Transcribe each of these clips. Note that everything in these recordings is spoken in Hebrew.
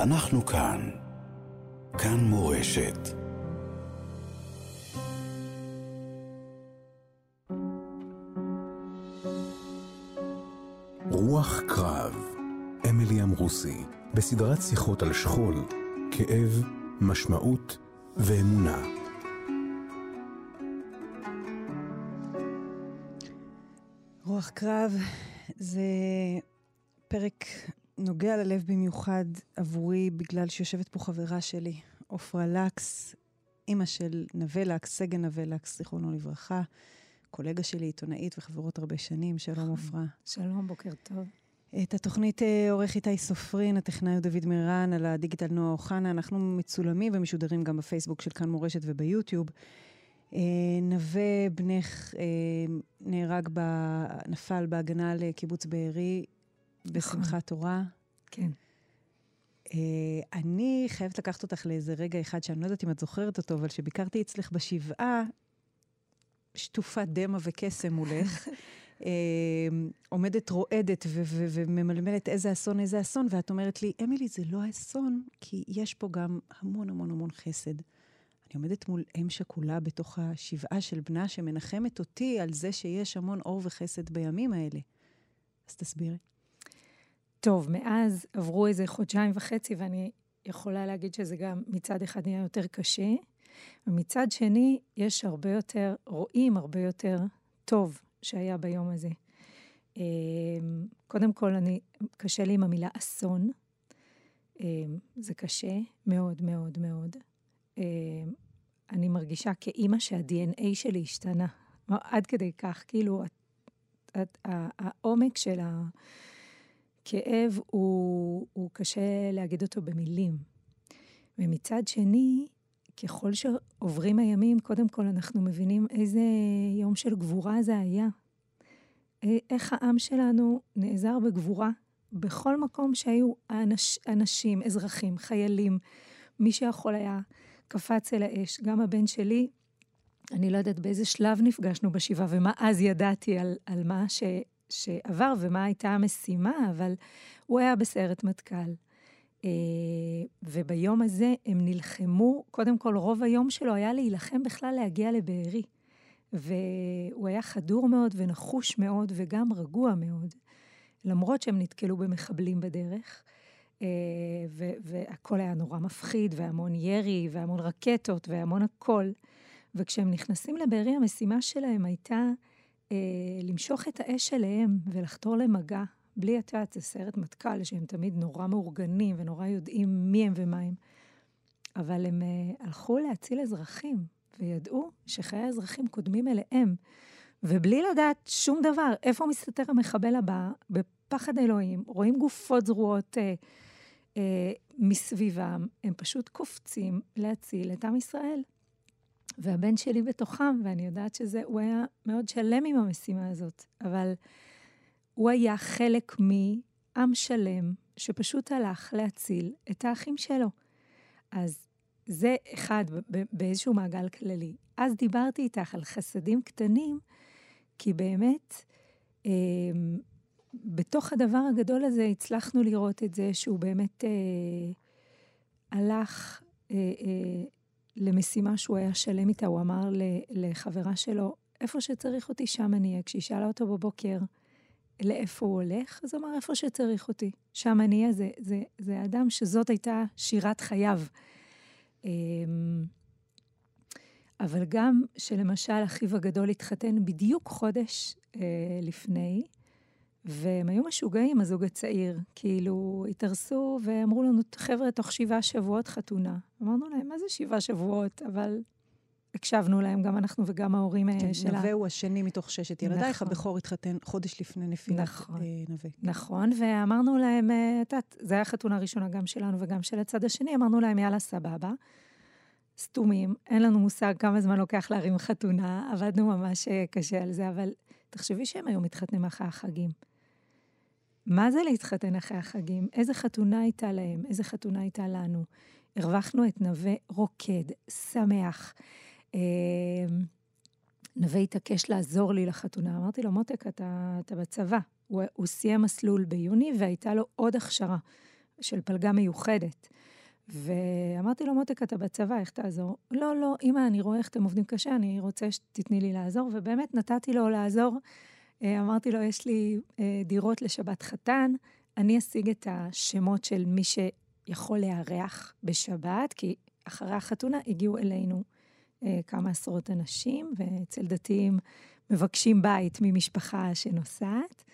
אנחנו כאן. כאן מורשת. רוח קרב, אמילי אמרוסי, בסדרת שיחות על שכול, כאב, משמעות ואמונה. רוח קרב זה פרק נוגע ללב במיוחד עבורי, בגלל שיושבת פה חברה שלי, עופרה לקס, אימא של נווה לקס, סגן נווה לקס, זיכרונו לברכה, קולגה שלי, עיתונאית וחברות הרבה שנים. שלום, עופרה. שלום, בוקר טוב. את התוכנית אה, עורך איתי סופרין, הטכנאי הוא דוד מירן, על הדיגיטל נועה אוחנה. אנחנו מצולמים ומשודרים גם בפייסבוק של כאן מורשת וביוטיוב. אה, נווה בנך אה, נהרג, ב... נפל בהגנה על קיבוץ בארי בשמחת נכון. תורה. כן. אני חייבת לקחת אותך לאיזה רגע אחד, שאני לא יודעת אם את זוכרת אותו, אבל כשביקרתי אצלך בשבעה, שטופת דמע וקסם מולך. עומדת רועדת וממלמלת איזה אסון, איזה אסון, ואת אומרת לי, אמילי, זה לא אסון, כי יש פה גם המון המון המון חסד. אני עומדת מול אם שכולה בתוך השבעה של בנה, שמנחמת אותי על זה שיש המון אור וחסד בימים האלה. אז תסבירי. טוב, מאז עברו איזה חודשיים וחצי, ואני יכולה להגיד שזה גם מצד אחד נהיה יותר קשה, ומצד שני, יש הרבה יותר, רואים הרבה יותר טוב שהיה ביום הזה. אמ, קודם כל, אני, קשה לי עם המילה אסון. אמ, זה קשה מאוד מאוד מאוד. אמ, אני מרגישה כאימא שה-DNA שלי השתנה. עד כדי כך, כאילו, העומק של הכאב הוא, הוא קשה להגיד אותו במילים. ומצד שני, ככל שעוברים הימים, קודם כל אנחנו מבינים איזה יום של גבורה זה היה. איך העם שלנו נעזר בגבורה בכל מקום שהיו אנש, אנשים, אזרחים, חיילים, מי שיכול היה, קפץ אל האש. גם הבן שלי, אני לא יודעת באיזה שלב נפגשנו בשבעה ומה אז ידעתי על, על מה ש, שעבר ומה הייתה המשימה, אבל הוא היה בסיירת מטכ"ל. אה, וביום הזה הם נלחמו, קודם כל רוב היום שלו היה להילחם בכלל להגיע לבארי. והוא היה חדור מאוד ונחוש מאוד וגם רגוע מאוד, למרות שהם נתקלו במחבלים בדרך. אה, והכל היה נורא מפחיד, והמון ירי, והמון רקטות, והמון הכל. וכשהם נכנסים לבארי, המשימה שלהם הייתה למשוך את האש אליהם ולחתור למגע בלי, את יודעת, זה סרט מטכ"ל, שהם תמיד נורא מאורגנים ונורא יודעים מי הם ומה הם. אבל הם uh, הלכו להציל אזרחים, וידעו שחיי האזרחים קודמים אליהם. ובלי לדעת שום דבר, איפה מסתתר המחבל הבא, בפחד אלוהים, רואים גופות זרועות uh, uh, מסביבם, הם פשוט קופצים להציל את עם ישראל. והבן שלי בתוכם, ואני יודעת שזה, הוא היה מאוד שלם עם המשימה הזאת, אבל הוא היה חלק מעם שלם שפשוט הלך להציל את האחים שלו. אז זה אחד, באיזשהו מעגל כללי. אז דיברתי איתך על חסדים קטנים, כי באמת, אה, בתוך הדבר הגדול הזה הצלחנו לראות את זה שהוא באמת אה, הלך אה, אה, למשימה שהוא היה שלם איתה. הוא אמר לחברה שלו, איפה שצריך אותי, שם אני אהיה. כשהיא שאלה אותו בבוקר, לאיפה הוא הולך, אז הוא אמר, איפה שצריך אותי. שם אני אהיה, זה, זה, זה אדם שזאת הייתה שירת חייו. אמ, אבל גם שלמשל אחיו הגדול התחתן בדיוק חודש אה, לפני, והם היו משוגעים, הזוג הצעיר. כאילו, התארסו ואמרו לנו, חבר'ה, תוך שבעה שבועות חתונה. אמרנו להם, מה זה שבעה שבועות? אבל הקשבנו להם, גם אנחנו וגם ההורים אה, כן, שלה. נווה הוא השני מתוך ששת ילדייך, נכון. הבכור התחתן חודש לפני נפילת נכון, אה, נווה. נכון, ואמרנו להם, אה, את יודעת, זו הייתה חתונה ראשונה גם שלנו וגם של הצד השני, אמרנו להם, יאללה, סבבה. סתומים, אין לנו מושג כמה זמן לוקח להרים חתונה, עבדנו ממש אה, קשה על זה, אבל תחשבי שהם היו מתחתנים אחרי החגים. מה זה להתחתן אחרי החגים? איזה חתונה הייתה להם? איזה חתונה הייתה לנו? הרווחנו את נווה רוקד, שמח. אמ, נווה התעקש לעזור לי לחתונה. אמרתי לו, מותק, אתה, אתה בצבא. הוא, הוא סיים מסלול ביוני והייתה לו עוד הכשרה. של פלגה מיוחדת. ואמרתי לו, מותק, אתה בצבא, איך תעזור? לא, לא, אמא, אני רואה איך אתם עובדים קשה, אני רוצה שתתני לי לעזור. ובאמת נתתי לו לעזור. אה, אמרתי לו, יש לי אה, דירות לשבת חתן, אני אשיג את השמות של מי שיכול לארח בשבת, כי אחרי החתונה הגיעו אלינו אה, כמה עשרות אנשים, ואצל דתיים מבקשים בית ממשפחה שנוסעת.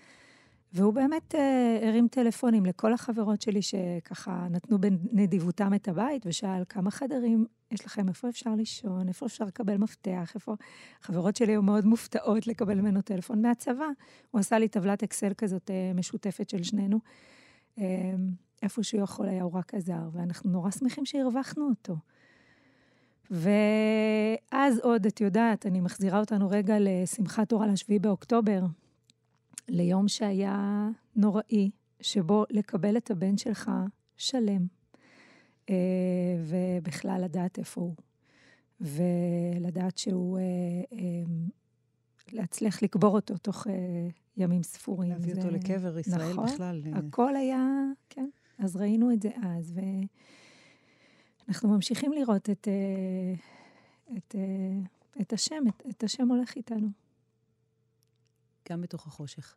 והוא באמת אה, הרים טלפונים לכל החברות שלי שככה נתנו בנדיבותם את הבית, ושאל כמה חדרים יש לכם, איפה אפשר לישון, איפה אפשר לקבל מפתח, איפה... החברות שלי היו מאוד מופתעות לקבל ממנו טלפון מהצבא. הוא עשה לי טבלת אקסל כזאת אה, משותפת של שנינו. אה, איפה שהוא יכול היה, הוא רק עזר, ואנחנו נורא שמחים שהרווחנו אותו. ואז עוד, את יודעת, אני מחזירה אותנו רגע לשמחת תורה לשביעי באוקטובר, ליום שהיה נוראי, שבו לקבל את הבן שלך שלם, אה, ובכלל לדעת איפה הוא, ולדעת שהוא, אה, אה, להצליח לקבור אותו תוך ימים ספורים. להביא אותו לקבר ישראל נכון, בכלל. הכל היה, כן, אז ראינו את זה אז, ו... אנחנו ממשיכים לראות את, את, אה, את השם, את, את השם הולך איתנו. גם בתוך החושך.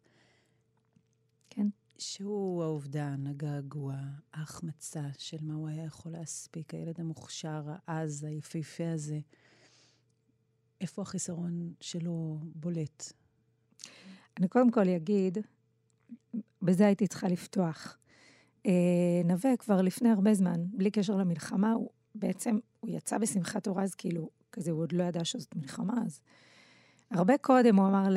כן. שהוא האובדן, הגעגוע, ההחמצה של מה הוא היה יכול להספיק, הילד המוכשר, העז, היפהפה הזה. איפה החיסרון שלו בולט? אני קודם כל אגיד, בזה הייתי צריכה לפתוח. אה, נווה כבר לפני הרבה זמן, בלי קשר למלחמה, הוא בעצם, הוא יצא בשמחת תורה, אז כאילו, כזה, הוא עוד לא ידע שזאת מלחמה, אז... הרבה קודם הוא אמר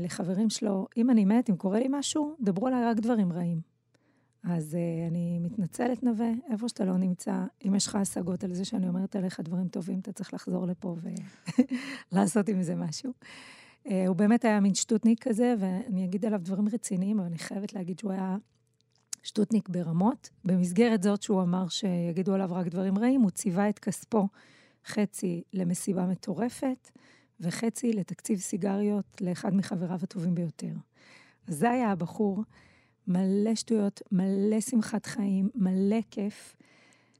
לחברים שלו, אם אני מת, אם קורה לי משהו, דברו עליי רק דברים רעים. אז uh, אני מתנצלת, נווה, איפה שאתה לא נמצא, אם יש לך השגות על זה שאני אומרת עליך דברים טובים, אתה צריך לחזור לפה ולעשות עם זה משהו. Uh, הוא באמת היה מין שטותניק כזה, ואני אגיד עליו דברים רציניים, אבל אני חייבת להגיד שהוא היה שטותניק ברמות. במסגרת זאת שהוא אמר שיגידו עליו רק דברים רעים, הוא ציווה את כספו חצי למסיבה מטורפת, וחצי לתקציב סיגריות לאחד מחבריו הטובים ביותר. אז זה היה הבחור, מלא שטויות, מלא שמחת חיים, מלא כיף.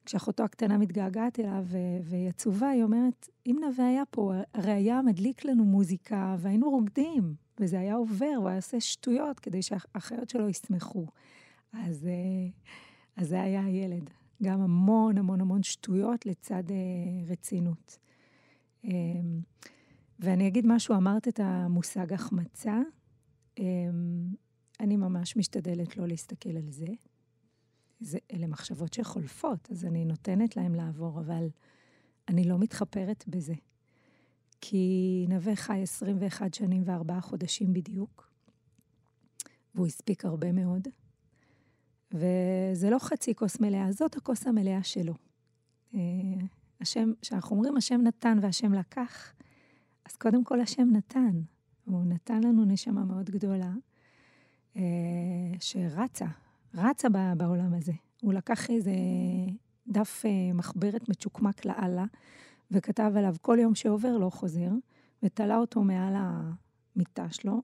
כשאחותו הקטנה מתגעגעת אליו והיא עצובה, היא אומרת, אם נווה היה פה, הרי היה מדליק לנו מוזיקה והיינו רוקדים, וזה היה עובר, הוא היה עושה שטויות כדי שהאחיות שלו ישמחו. אז, אה, אז זה היה הילד. גם המון המון המון שטויות לצד אה, רצינות. ואני אגיד משהו, אמרת את המושג החמצה. אני ממש משתדלת לא להסתכל על זה. זה אלה מחשבות שחולפות, אז אני נותנת להם לעבור, אבל אני לא מתחפרת בזה. כי נווה חי 21 שנים וארבעה חודשים בדיוק, והוא הספיק הרבה מאוד. וזה לא חצי כוס מלאה, זאת הכוס המלאה שלו. אה, השם, כשאנחנו אומרים השם נתן והשם לקח, אז קודם כל השם נתן. הוא נתן לנו נשמה מאוד גדולה, אה, שרצה, רצה בעולם הזה. הוא לקח איזה דף אה, מחברת מצ'וקמק לאללה, וכתב עליו כל יום שעובר לא חוזר, ותלה אותו מעל המיטה שלו,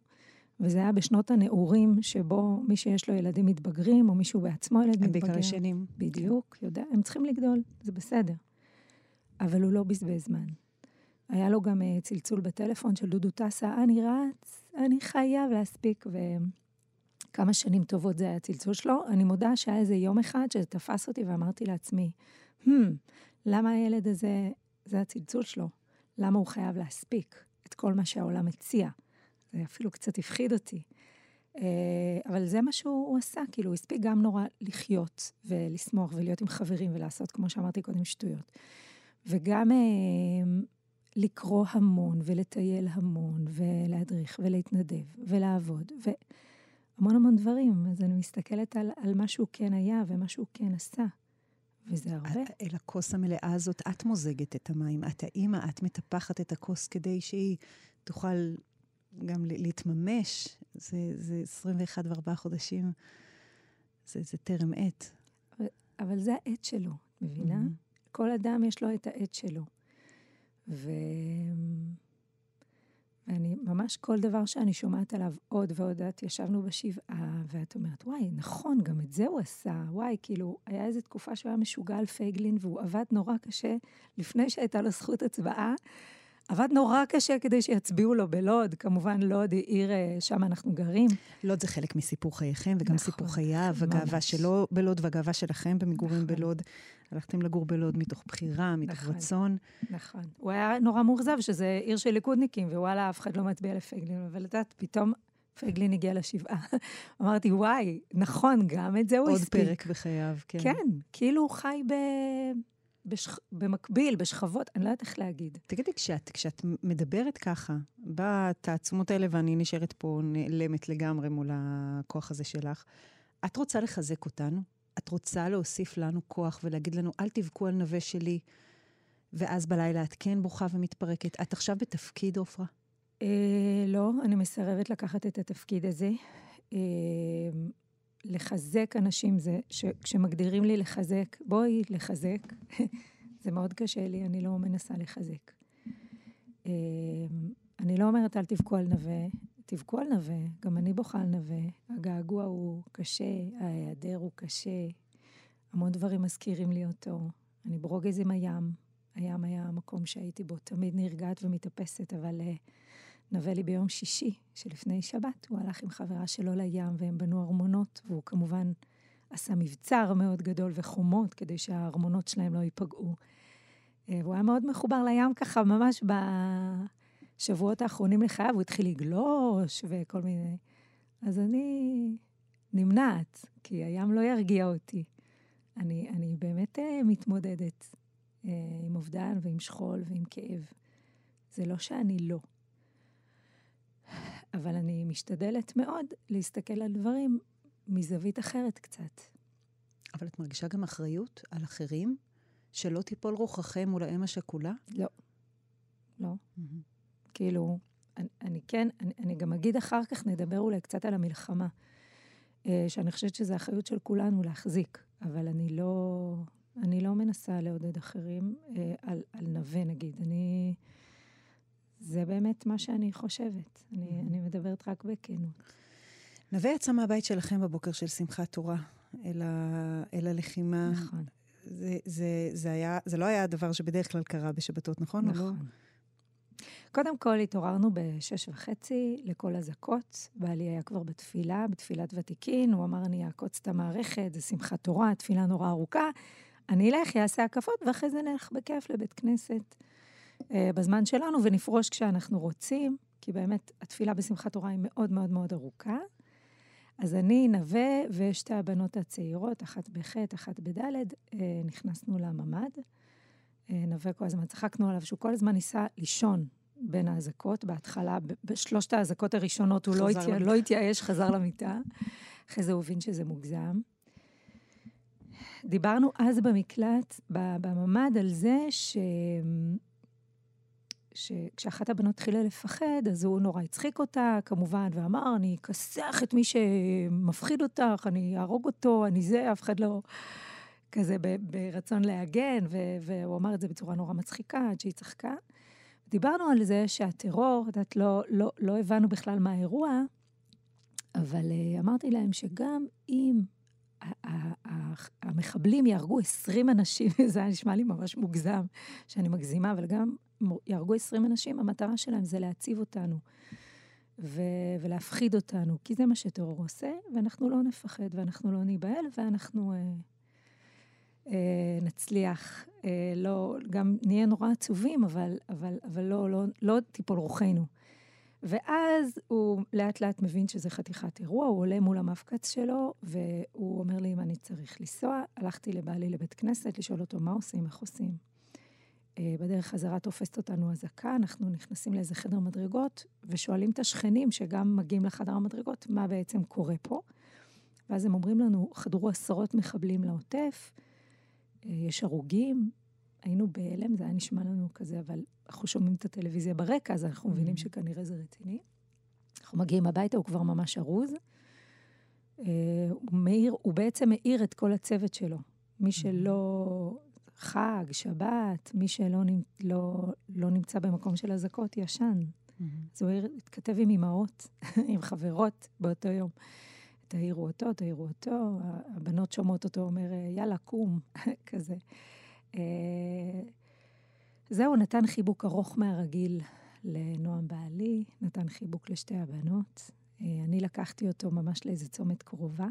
וזה היה בשנות הנעורים, שבו מי שיש לו ילדים מתבגרים, או מישהו בעצמו ילד מתבגר. הם בעיקר ישנים. בדיוק, יודע, הם צריכים לגדול, זה בסדר. אבל הוא לא בזבז זמן. היה לו גם uh, צלצול בטלפון של דודו טסה, אני רץ, אני חייב להספיק, וכמה שנים טובות זה היה הצלצול שלו. אני מודה שהיה איזה יום אחד שזה תפס אותי ואמרתי לעצמי, hmm, למה הילד הזה, זה הצלצול שלו? למה הוא חייב להספיק את כל מה שהעולם מציע? זה אפילו קצת הפחיד אותי. אה, אבל זה מה שהוא עשה, כאילו, הוא הספיק גם נורא לחיות ולשמוח ולהיות עם חברים ולעשות, כמו שאמרתי קודם, שטויות. וגם אה, לקרוא המון ולטייל המון ולהדריך ולהתנדב ולעבוד והמון המון דברים. אז אני מסתכלת על, על מה שהוא כן היה ומה שהוא כן עשה. וזה הרבה. אל הכוס המלאה הזאת, את מוזגת את המים. את האימא, את מטפחת את הכוס כדי שהיא תוכל גם להתממש, זה, זה 21 וארבעה חודשים, זה, זה טרם עת. אבל, אבל זה העת שלו, מבינה? Mm-hmm. כל אדם יש לו את העת שלו. ו... אני, ממש כל דבר שאני שומעת עליו עוד ועוד, את ישבנו בשבעה, ואת אומרת, וואי, נכון, גם את זה הוא עשה, וואי, כאילו, היה איזו תקופה שהוא היה משוגע על פייגלין, והוא עבד נורא קשה לפני שהייתה לו זכות הצבעה. עבד נורא קשה כדי שיצביעו לו בלוד. כמובן, לוד היא עיר, אה, שם אנחנו גרים. לוד זה חלק מסיפור חייכם, וגם נכון, סיפור חייו, הגאווה שלו בלוד והגאווה שלכם במגורים נכון. בלוד. הלכתם לגור בלוד מתוך בחירה, מתוך נכון, רצון. נכון. הוא היה נורא מאוכזב שזה עיר של ליכודניקים, ווואלה, אף אחד לא מצביע לפייגלין. אבל את יודעת, פתאום פייגלין הגיע לשבעה. אמרתי, וואי, נכון, גם את זה הוא הספיק. עוד פרק בחייו, כן. כן, כאילו הוא חי ב... בשכ... במקביל, בשכבות, אני לא יודעת איך להגיד. תגידי, כשאת, כשאת מדברת ככה, בתעצומות האלה, ואני נשארת פה נעלמת לגמרי מול הכוח הזה שלך, את רוצה לחזק אותנו? את רוצה להוסיף לנו כוח ולהגיד לנו, אל תבכו על נווה שלי, ואז בלילה את כן בוכה ומתפרקת? את עכשיו בתפקיד, עופרה? אה, לא, אני מסרבת לקחת את התפקיד הזה. אה, לחזק אנשים, זה, ש, כשמגדירים לי לחזק, בואי לחזק, זה מאוד קשה לי, אני לא מנסה לחזק. אה, אני לא אומרת אל תבכו על נווה, תבכו על נווה, גם אני בוכה על נווה. הגעגוע הוא קשה, ההיעדר הוא קשה, המון דברים מזכירים לי אותו. אני ברוגז עם הים, הים היה המקום שהייתי בו תמיד נרגעת ומתאפסת, אבל uh, נווה לי ביום שישי שלפני שבת, הוא הלך עם חברה שלו לים והם בנו ארמונות, והוא כמובן עשה מבצר מאוד גדול וחומות כדי שהארמונות שלהם לא ייפגעו. Uh, והוא היה מאוד מחובר לים ככה, ממש. בשבועות האחרונים לחייו הוא התחיל לגלוש וכל מיני... אז אני נמנעת, כי הים לא ירגיע אותי. אני, אני באמת uh, מתמודדת uh, עם אובדן ועם שכול ועם כאב. זה לא שאני לא. אבל אני משתדלת מאוד להסתכל על דברים מזווית אחרת קצת. אבל את מרגישה גם אחריות על אחרים? שלא תיפול רוחכם מול האם השכולה? לא. לא. Mm-hmm. כאילו, אני, אני כן, אני, אני גם אגיד אחר כך, נדבר אולי קצת על המלחמה, אה, שאני חושבת שזו אחריות של כולנו להחזיק, אבל אני לא, אני לא מנסה לעודד אחרים אה, על, על נווה, נגיד. אני... זה באמת מה שאני חושבת. אני, mm-hmm. אני מדברת רק בכנות. נווה יצא מהבית שלכם בבוקר של שמחת תורה אל, ה, אל הלחימה. נכון. זה, זה, זה, היה, זה לא היה הדבר שבדרך כלל קרה בשבתות, נכון? נכון. לא? קודם כל התעוררנו בשש וחצי לכל אזעקות. בעלי היה כבר בתפילה, בתפילת ותיקין, הוא אמר, אני אעקוץ את המערכת, זה שמחת תורה, תפילה נורא ארוכה. אני אלך, אעשה הקפות, ואחרי זה נלך בכיף לבית כנסת בזמן שלנו, ונפרוש כשאנחנו רוצים, כי באמת התפילה בשמחת תורה היא מאוד מאוד מאוד ארוכה. אז אני, נווה, ושתי הבנות הצעירות, אחת בח', אחת בד', אה, נכנסנו לממ"ד. אה, נווה כל הזמן, צחקנו עליו שהוא כל הזמן ניסה לישון בין האזעקות. בהתחלה, בשלושת האזעקות הראשונות הוא לא, התיא... לא התייאש, חזר למיטה. אחרי זה הוא הבין שזה מוגזם. דיברנו אז במקלט, בממ"ד, על זה ש... שכשאחת הבנות התחילה לפחד, אז הוא נורא הצחיק אותה, כמובן, ואמר, אני אכסח את מי שמפחיד אותך, אני אהרוג אותו, אני זה, אף אחד לא... כזה ברצון להגן, והוא אמר את זה בצורה נורא מצחיקה, עד שהיא צחקה. דיברנו על זה שהטרור, את יודעת, לא, לא, לא הבנו בכלל מה האירוע, אבל uh, אמרתי להם שגם אם המחבלים יהרגו 20 אנשים, זה נשמע לי ממש מוגזם, שאני מגזימה, אבל גם יהרגו 20 אנשים, המטרה שלהם זה להציב אותנו ו- ולהפחיד אותנו, כי זה מה שטרור עושה, ואנחנו לא נפחד ואנחנו לא ניבהל, ואנחנו... Uh, אה, נצליח, אה, לא, גם נהיה נורא עצובים, אבל, אבל, אבל לא, לא, לא תיפול רוחנו. ואז הוא לאט לאט מבין שזה חתיכת אירוע, הוא עולה מול המפקץ שלו, והוא אומר לי אם אני צריך לנסוע. הלכתי לבעלי לבית כנסת לשאול אותו מה עושים, איך עושים. אה, בדרך חזרה תופסת אותנו אזעקה, אנחנו נכנסים לאיזה חדר מדרגות, ושואלים את השכנים שגם מגיעים לחדר המדרגות, מה בעצם קורה פה. ואז הם אומרים לנו, חדרו עשרות מחבלים לעוטף, אה, יש הרוגים. היינו בהלם, זה היה נשמע לנו כזה, אבל אנחנו שומעים את הטלוויזיה ברקע, אז אנחנו מבינים mm-hmm. שכנראה זה רציני. אנחנו מגיעים הביתה, הוא כבר ממש ארוז. אה, הוא מאיר, הוא בעצם מאיר את כל הצוות שלו. מי mm-hmm. שלא חג, שבת, מי שלא לא, לא נמצא במקום של אזעקות, ישן. אז הוא התכתב עם אימהות, עם חברות באותו יום. תעירו אותו, תעירו אותו, הבנות שומעות אותו אומר, יאללה, קום, כזה. זהו, נתן חיבוק ארוך מהרגיל לנועם בעלי, נתן חיבוק לשתי הבנות. אה, אני לקחתי אותו ממש לאיזה צומת קרובה,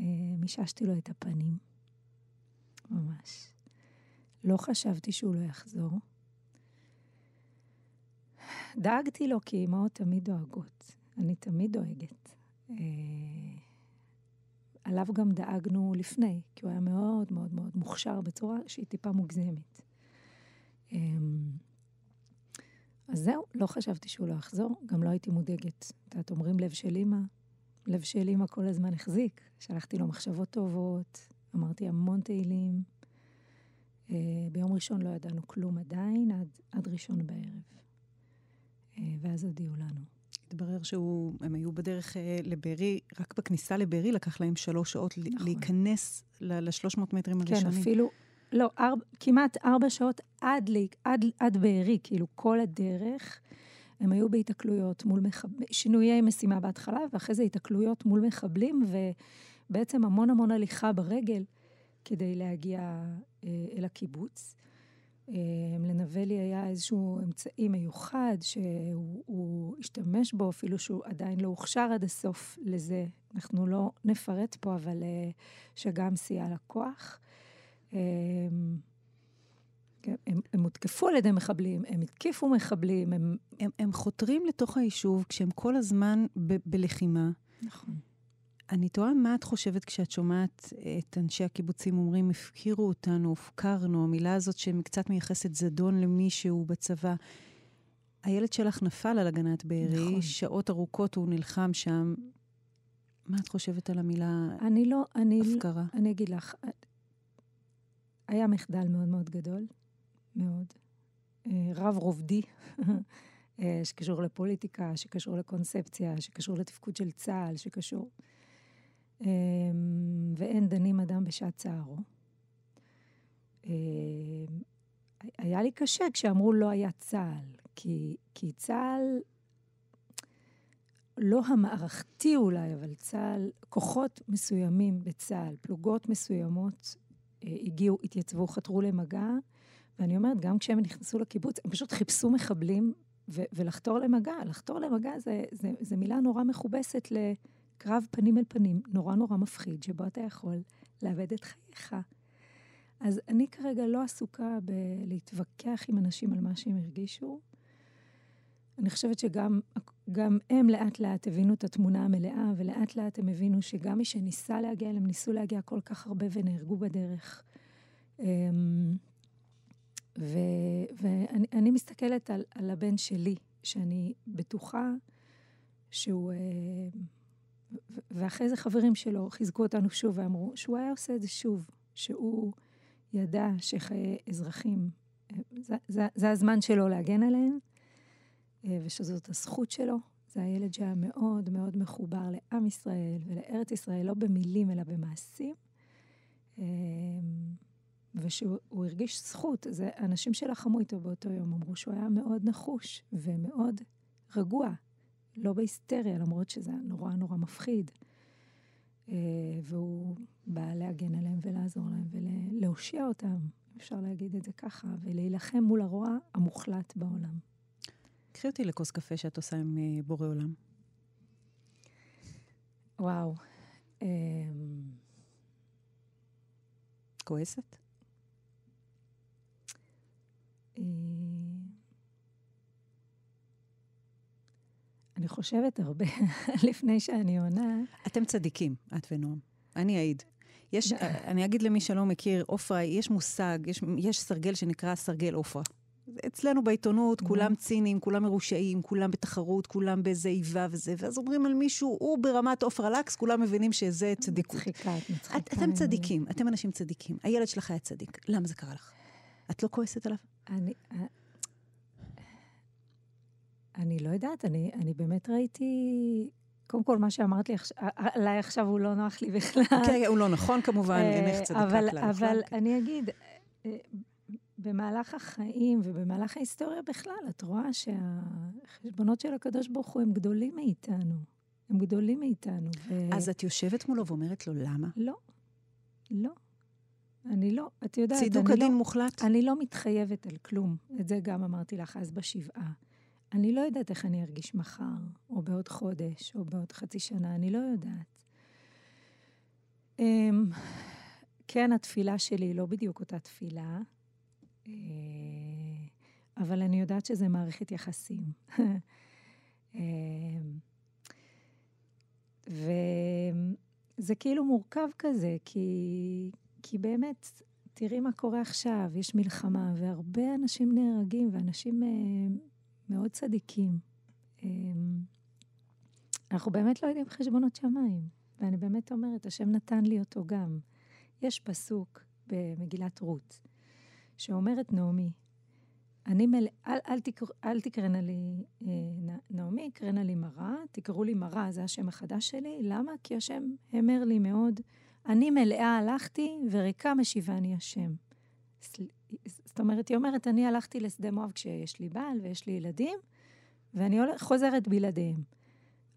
אה, מיששתי לו את הפנים, ממש. לא חשבתי שהוא לא יחזור. דאגתי לו, כי אמהות תמיד דואגות. אני תמיד דואגת. אה, עליו גם דאגנו לפני, כי הוא היה מאוד מאוד מאוד מוכשר בצורה שהיא טיפה מוגזמת. אמ, אז זהו, לא חשבתי שהוא לא יחזור, גם לא הייתי מודאגת. את יודעת, אומרים לב של אימא, לב של אימא כל הזמן החזיק. שלחתי לו מחשבות טובות, אמרתי המון תהילים. Uh, ביום ראשון לא ידענו כלום עדיין, עד, עד ראשון בערב. Uh, ואז הודיעו לנו. התברר שהם היו בדרך uh, לבארי, רק בכניסה לבארי לקח להם שלוש שעות נכון. להיכנס ל-300 מטרים כן, הראשונים. כן, אפילו, לא, ארבע, כמעט ארבע שעות עד, עד, עד בארי, כאילו כל הדרך. הם היו בהיתקלויות מול מחבלים, שינויי משימה בהתחלה, ואחרי זה היתקלויות מול מחבלים, ובעצם המון המון הליכה ברגל כדי להגיע אה, אל הקיבוץ. אה, לנבלי היה איזשהו אמצעי מיוחד שהוא השתמש בו, אפילו שהוא עדיין לא הוכשר עד הסוף לזה. אנחנו לא נפרט פה, אבל אה, שגם סייע לכוח. אה, כן, הם, הם הותקפו על ידי מחבלים, הם התקיפו מחבלים, הם... הם, הם חותרים לתוך היישוב כשהם כל הזמן ב, בלחימה. נכון. אני תוהה מה את חושבת כשאת שומעת את אנשי הקיבוצים אומרים, הפקירו אותנו, הפקרנו, המילה הזאת שקצת מייחסת זדון למישהו בצבא. הילד שלך נפל על הגנת בארי, נכון. שעות ארוכות הוא נלחם שם. מה את חושבת על המילה אני לא, אני, הפקרה? אני אגיד לך, היה מחדל מאוד מאוד גדול. מאוד. אה, רב רובדי, אה, שקשור לפוליטיקה, שקשור לקונספציה, שקשור לתפקוד של צה"ל, שקשור... אה, ואין דנים אדם בשעת צערו. היה לי קשה כשאמרו לא היה צה"ל, כי, כי צה"ל, לא המערכתי אולי, אבל צה"ל, כוחות מסוימים בצה"ל, פלוגות מסוימות, הגיעו, התייצבו, חתרו למגע, ואני אומרת, גם כשהם נכנסו לקיבוץ, הם פשוט חיפשו מחבלים ו- ולחתור למגע. לחתור למגע זה, זה, זה מילה נורא מכובסת לקרב פנים אל פנים, נורא נורא מפחיד, שבו אתה יכול לאבד את חייך. אז אני כרגע לא עסוקה בלהתווכח עם אנשים על מה שהם הרגישו. אני חושבת שגם גם הם לאט לאט הבינו את התמונה המלאה, ולאט לאט הם הבינו שגם מי שניסה להגיע, הם ניסו להגיע כל כך הרבה ונהרגו בדרך. אמ, ואני מסתכלת על, על הבן שלי, שאני בטוחה שהוא... אה, ואחרי זה חברים שלו חיזקו אותנו שוב ואמרו שהוא היה עושה את זה שוב, שהוא ידע שחיי אזרחים, זה, זה, זה הזמן שלו להגן עליהם, אה, ושזאת הזכות שלו. זה הילד שהיה מאוד מאוד מחובר לעם ישראל ולארץ ישראל, לא במילים אלא במעשים. אה, ושהוא הרגיש זכות. זה אנשים שלחמו איתו באותו יום אמרו שהוא היה מאוד נחוש ומאוד רגוע, לא בהיסטריה, למרות שזה נורא נורא מפחיד. אה, והוא בא להגן עליהם ולעזור להם ולהושיע אותם, אפשר להגיד את זה ככה, ולהילחם מול הרוע המוחלט בעולם. קחי אותי לכוס קפה שאת עושה עם אה, בורא עולם. וואו. כועסת? אה, אני חושבת הרבה לפני שאני עונה. אתם צדיקים, את ונועם. אני אעיד. יש, אני אגיד למי שלא מכיר, עופרה, יש מושג, יש, יש סרגל שנקרא סרגל עופרה. אצלנו בעיתונות, כולם ציניים, כולם מרושעים, כולם בתחרות, כולם באיזה איבה וזה, ואז אומרים על מישהו, הוא ברמת עופרה לקס, כולם מבינים שזה צדיקות. מצחיקה, את מצחיקה. את, אתם צדיקים, אתם אנשים צדיקים. הילד שלך היה צדיק. למה זה קרה לך? את לא כועסת עליו? אני... אה, אני לא יודעת, אני, אני באמת ראיתי... קודם כל, מה שאמרת לי עליי עכשיו הוא לא נוח לי בכלל. כן, הוא לא נכון כמובן, אינך צדיקה כלל. אבל אני אגיד, אה, במהלך החיים ובמהלך ההיסטוריה בכלל, את רואה שהחשבונות של הקדוש ברוך הוא הם גדולים מאיתנו. הם גדולים מאיתנו. ו... אז את יושבת מולו ואומרת לו, למה? לא. לא. אני לא, את יודעת, צידוק הדין לא, מוחלט? אני לא מתחייבת על כלום. את זה גם אמרתי לך אז בשבעה. אני לא יודעת איך אני ארגיש מחר, או בעוד חודש, או בעוד חצי שנה, אני לא יודעת. Um, כן, התפילה שלי היא לא בדיוק אותה תפילה, אבל אני יודעת שזה מערכת יחסים. uh, וזה כאילו מורכב כזה, כי, כי באמת, תראי מה קורה עכשיו, יש מלחמה, והרבה אנשים נהרגים, ואנשים uh, מאוד צדיקים. אנחנו באמת לא יודעים חשבונות שמיים, ואני באמת אומרת, השם נתן לי אותו גם. יש פסוק במגילת רות, שאומרת נעמי, אני מל... אל, אל, תקר... אל תקרנה לי אה, נעמי, קרנה לי מרה, תקראו לי מרה, זה השם החדש שלי. למה? כי השם המר לי מאוד. אני מלאה הלכתי, וריקה משיבני השם. זאת אומרת, היא אומרת, אני הלכתי לשדה מואב כשיש לי בעל ויש לי ילדים, ואני חוזרת בלעדיהם.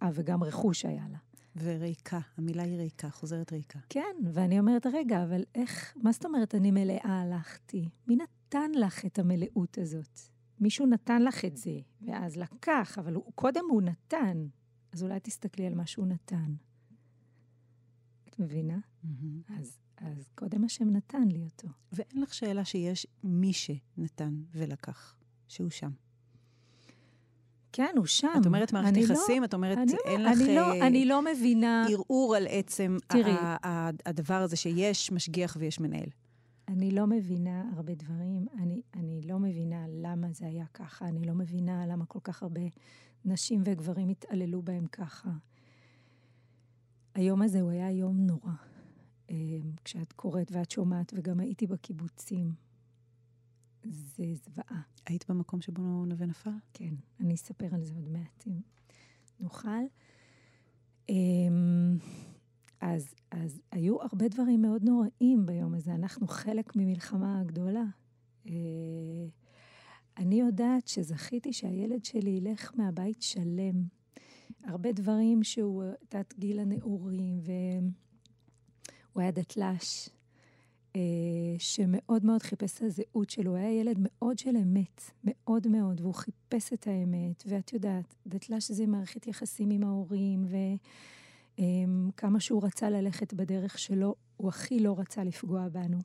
אה, וגם רכוש היה לה. וריקה, המילה היא ריקה, חוזרת ריקה. כן, ואני אומרת, רגע, אבל איך, מה זאת אומרת אני מלאה הלכתי? מי נתן לך את המלאות הזאת? מישהו נתן לך את זה, ואז לקח, אבל הוא, קודם הוא נתן. אז אולי תסתכלי על מה שהוא נתן. את מבינה? Mm-hmm. אז, אז קודם השם נתן לי אותו. ואין לך שאלה שיש מי שנתן ולקח, שהוא שם. כן, הוא שם. את אומרת מערכת לא- יחסים, לא, את אומרת, אני לא- אין לא, לך אני לא, אני לא מבינה... ערעור על עצם תראי, הדבר הזה שיש משגיח ויש מנהל. אני לא מבינה הרבה דברים, אני, אני לא מבינה למה זה היה ככה, אני לא מבינה למה כל כך הרבה נשים וגברים התעללו בהם ככה. היום הזה הוא היה יום נורא. אה, כשאת קוראת ואת שומעת, וגם הייתי בקיבוצים. זה זוועה. היית במקום שבו נווה נפל? כן, אני אספר על זה עוד מעט אם נוכל. אמ, אז, אז היו הרבה דברים מאוד נוראים ביום הזה. אנחנו חלק ממלחמה גדולה. אה, אני יודעת שזכיתי שהילד שלי ילך מהבית שלם. הרבה דברים שהוא תת גיל הנעורים, והוא היה דתל"ש, אה, שמאוד מאוד חיפש את הזהות שלו. הוא היה ילד מאוד של אמת, מאוד מאוד, והוא חיפש את האמת. ואת יודעת, דתל"ש זה מערכת יחסים עם ההורים, וכמה שהוא רצה ללכת בדרך שלו, הוא הכי לא רצה לפגוע בנו.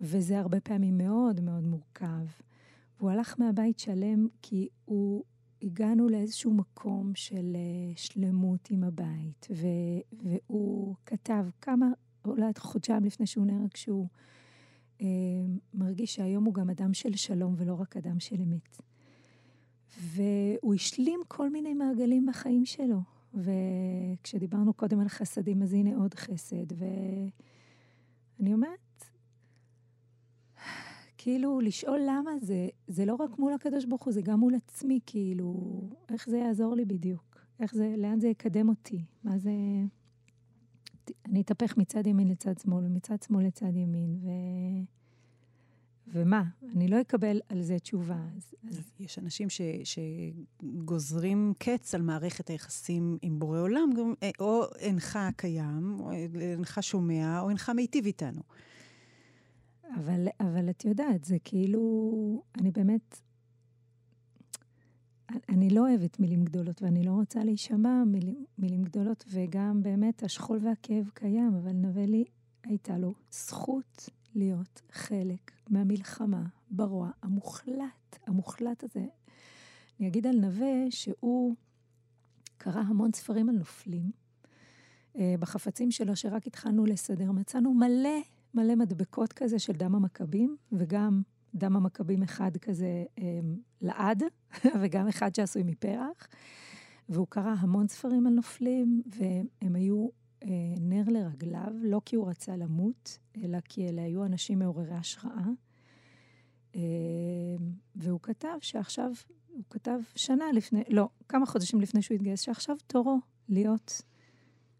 וזה הרבה פעמים מאוד מאוד מורכב. והוא הלך מהבית שלם כי הוא, הגענו לאיזשהו מקום של אה, שלמות עם הבית, ו, והוא כתב כמה אולי חודשיים לפני שהוא נהרג, שהוא אה, מרגיש שהיום הוא גם אדם של שלום ולא רק אדם של אמת. והוא השלים כל מיני מעגלים בחיים שלו. וכשדיברנו קודם על חסדים, אז הנה עוד חסד. ואני אומרת, כאילו, לשאול למה זה, זה לא רק מול הקדוש ברוך הוא, זה גם מול עצמי, כאילו, איך זה יעזור לי בדיוק? איך זה, לאן זה יקדם אותי? מה זה... אני אתהפך מצד ימין לצד שמאל ומצד שמאל לצד ימין, ו... ומה? אני לא אקבל על זה תשובה. אז, אז... יש אנשים ש, שגוזרים קץ על מערכת היחסים עם בורא עולם, גם, אה, או אינך קיים, או אינך שומע, או אינך מיטיב איתנו. אבל, אבל את יודעת, זה כאילו, אני באמת אני לא אוהבת מילים גדולות, ואני לא רוצה להישמע מילים, מילים גדולות, וגם באמת השכול והכאב קיים, אבל נבלי הייתה לו זכות להיות חלק מהמלחמה ברוע המוחלט, המוחלט הזה. אני אגיד על נווה שהוא קרא המון ספרים על נופלים. אה, בחפצים שלו, שרק התחלנו לסדר, מצאנו מלא מלא מדבקות כזה של דם המכבים, וגם דם המכבים אחד כזה אמ, לעד, וגם אחד שעשוי מפרח. והוא קרא המון ספרים על נופלים, והם היו אה, נר לרגליו, לא כי הוא רצה למות, אלא כי אלה היו אנשים מעוררי השראה. אה, והוא כתב שעכשיו, הוא כתב שנה לפני, לא, כמה חודשים לפני שהוא התגייס, שעכשיו תורו להיות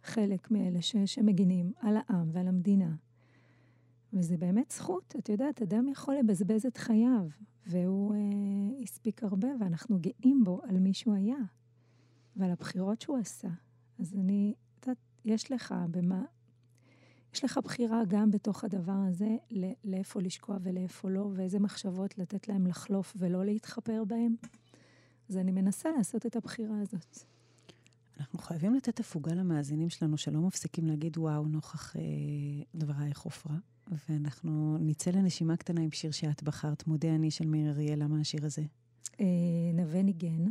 חלק מאלה ש, שמגינים על העם ועל המדינה. וזה באמת זכות. את יודעת, אדם יכול לבזבז את חייו, והוא אה, הספיק הרבה, ואנחנו גאים בו על מי שהוא היה, ועל הבחירות שהוא עשה. אז אני, את יודעת, יש לך במה... יש לך בחירה גם בתוך הדבר הזה, לאיפה לשקוע ולאיפה לא, ואיזה מחשבות לתת להם לחלוף ולא להתחפר בהם. אז אני מנסה לעשות את הבחירה הזאת. אנחנו חייבים לתת הפוגה למאזינים שלנו שלא מפסיקים להגיד וואו נוכח אה, דברייך עופרה. ואנחנו נצא לנשימה קטנה עם שיר שאת בחרת, מודה אני של מאיר אריאל, למה השיר הזה? אה, נווה ניגן,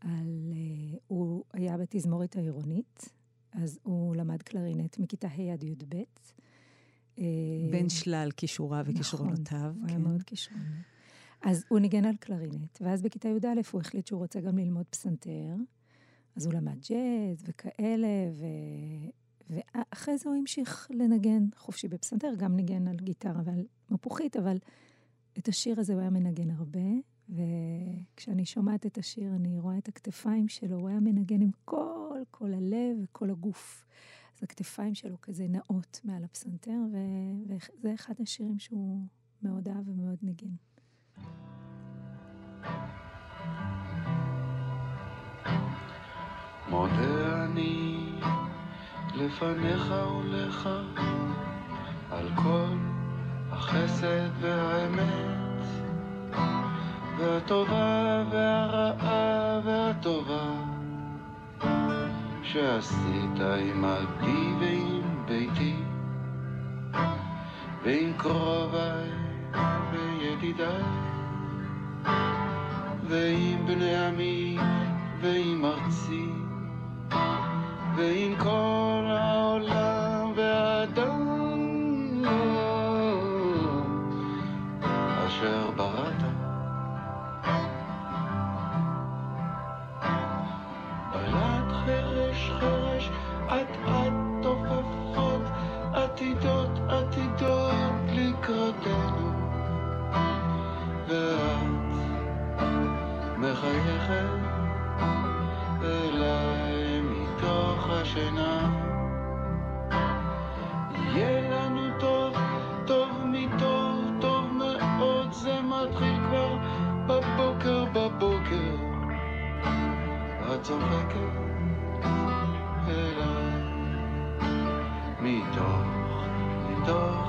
על, אה, הוא היה בתזמורת העירונית, אז הוא למד קלרינט מכיתה ה' עד י"ב. אה, בין שלל כישוריו וכישרונותיו. נכון, הוא כן. היה מאוד כישרוני. אז הוא ניגן על קלרינט, ואז בכיתה י"א הוא החליט שהוא רוצה גם ללמוד פסנתר. אז הוא למד ג'אז וכאלה. ואחרי זה הוא המשיך לנגן חופשי בפסנתר, גם ניגן על גיטרה ועל מפוחית, אבל את השיר הזה הוא היה מנגן הרבה, וכשאני שומעת את השיר אני רואה את הכתפיים שלו, הוא היה מנגן עם כל, כל הלב וכל הגוף. אז הכתפיים שלו כזה נאות מעל הפסנתר, ו... וזה אחד השירים שהוא מאוד אהב ומאוד ניגן. מודה לפניך ולך על כל החסד והאמת והטובה והרעה והטובה שעשית עמדי ועם ביתי ועם קרוביי וידידיי ועם בני עמי ועם ארצי ועם כל העולם והאדם אשר בראת. בלט חרש חרש אט אט תופפות עתידות עתידות לקראתנו ואת מחייכת השינה. יהיה לנו טוב, טוב מטוב, טוב מאוד, זה מתחיל כבר בבוקר, בבוקר. את צוחקת אליי מתוך, מתוך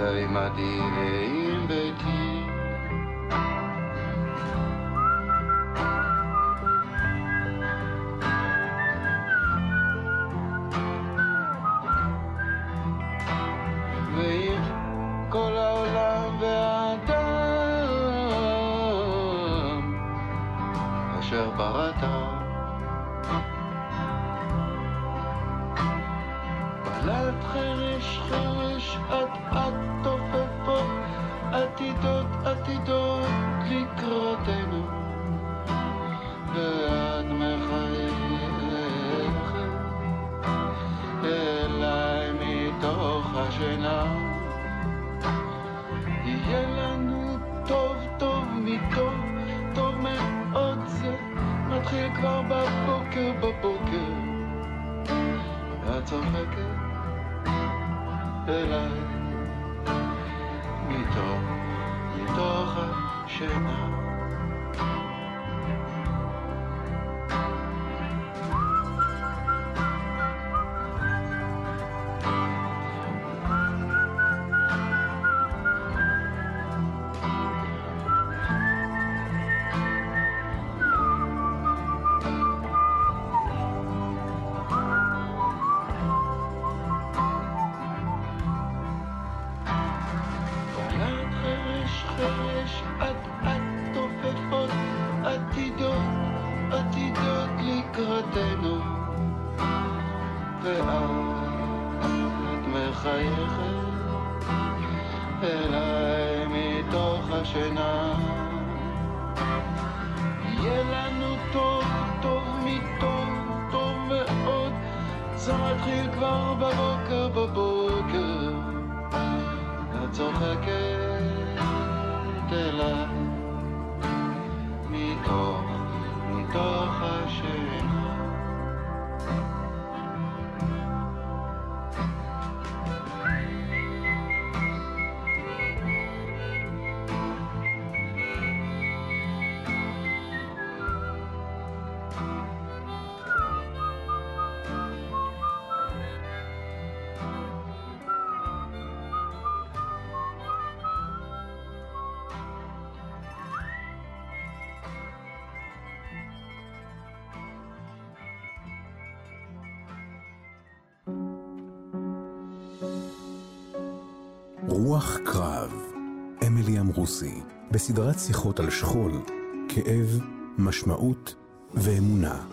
די עמדי ועם ביתי. ועם כל העולם והאדם אשר בראת בלט חרש חרש עד עתידות עתידות לקראתנו ואת מחייכת אליי מתוך השינה. יהיה לנו טוב טוב מטוב טוב מאוד זה מתחיל כבר בבוקר בבוקר. את צוחקת אליי. should. רוח קרב, אמילי אמרוסי, בסדרת שיחות על שכול, כאב, משמעות ואמונה.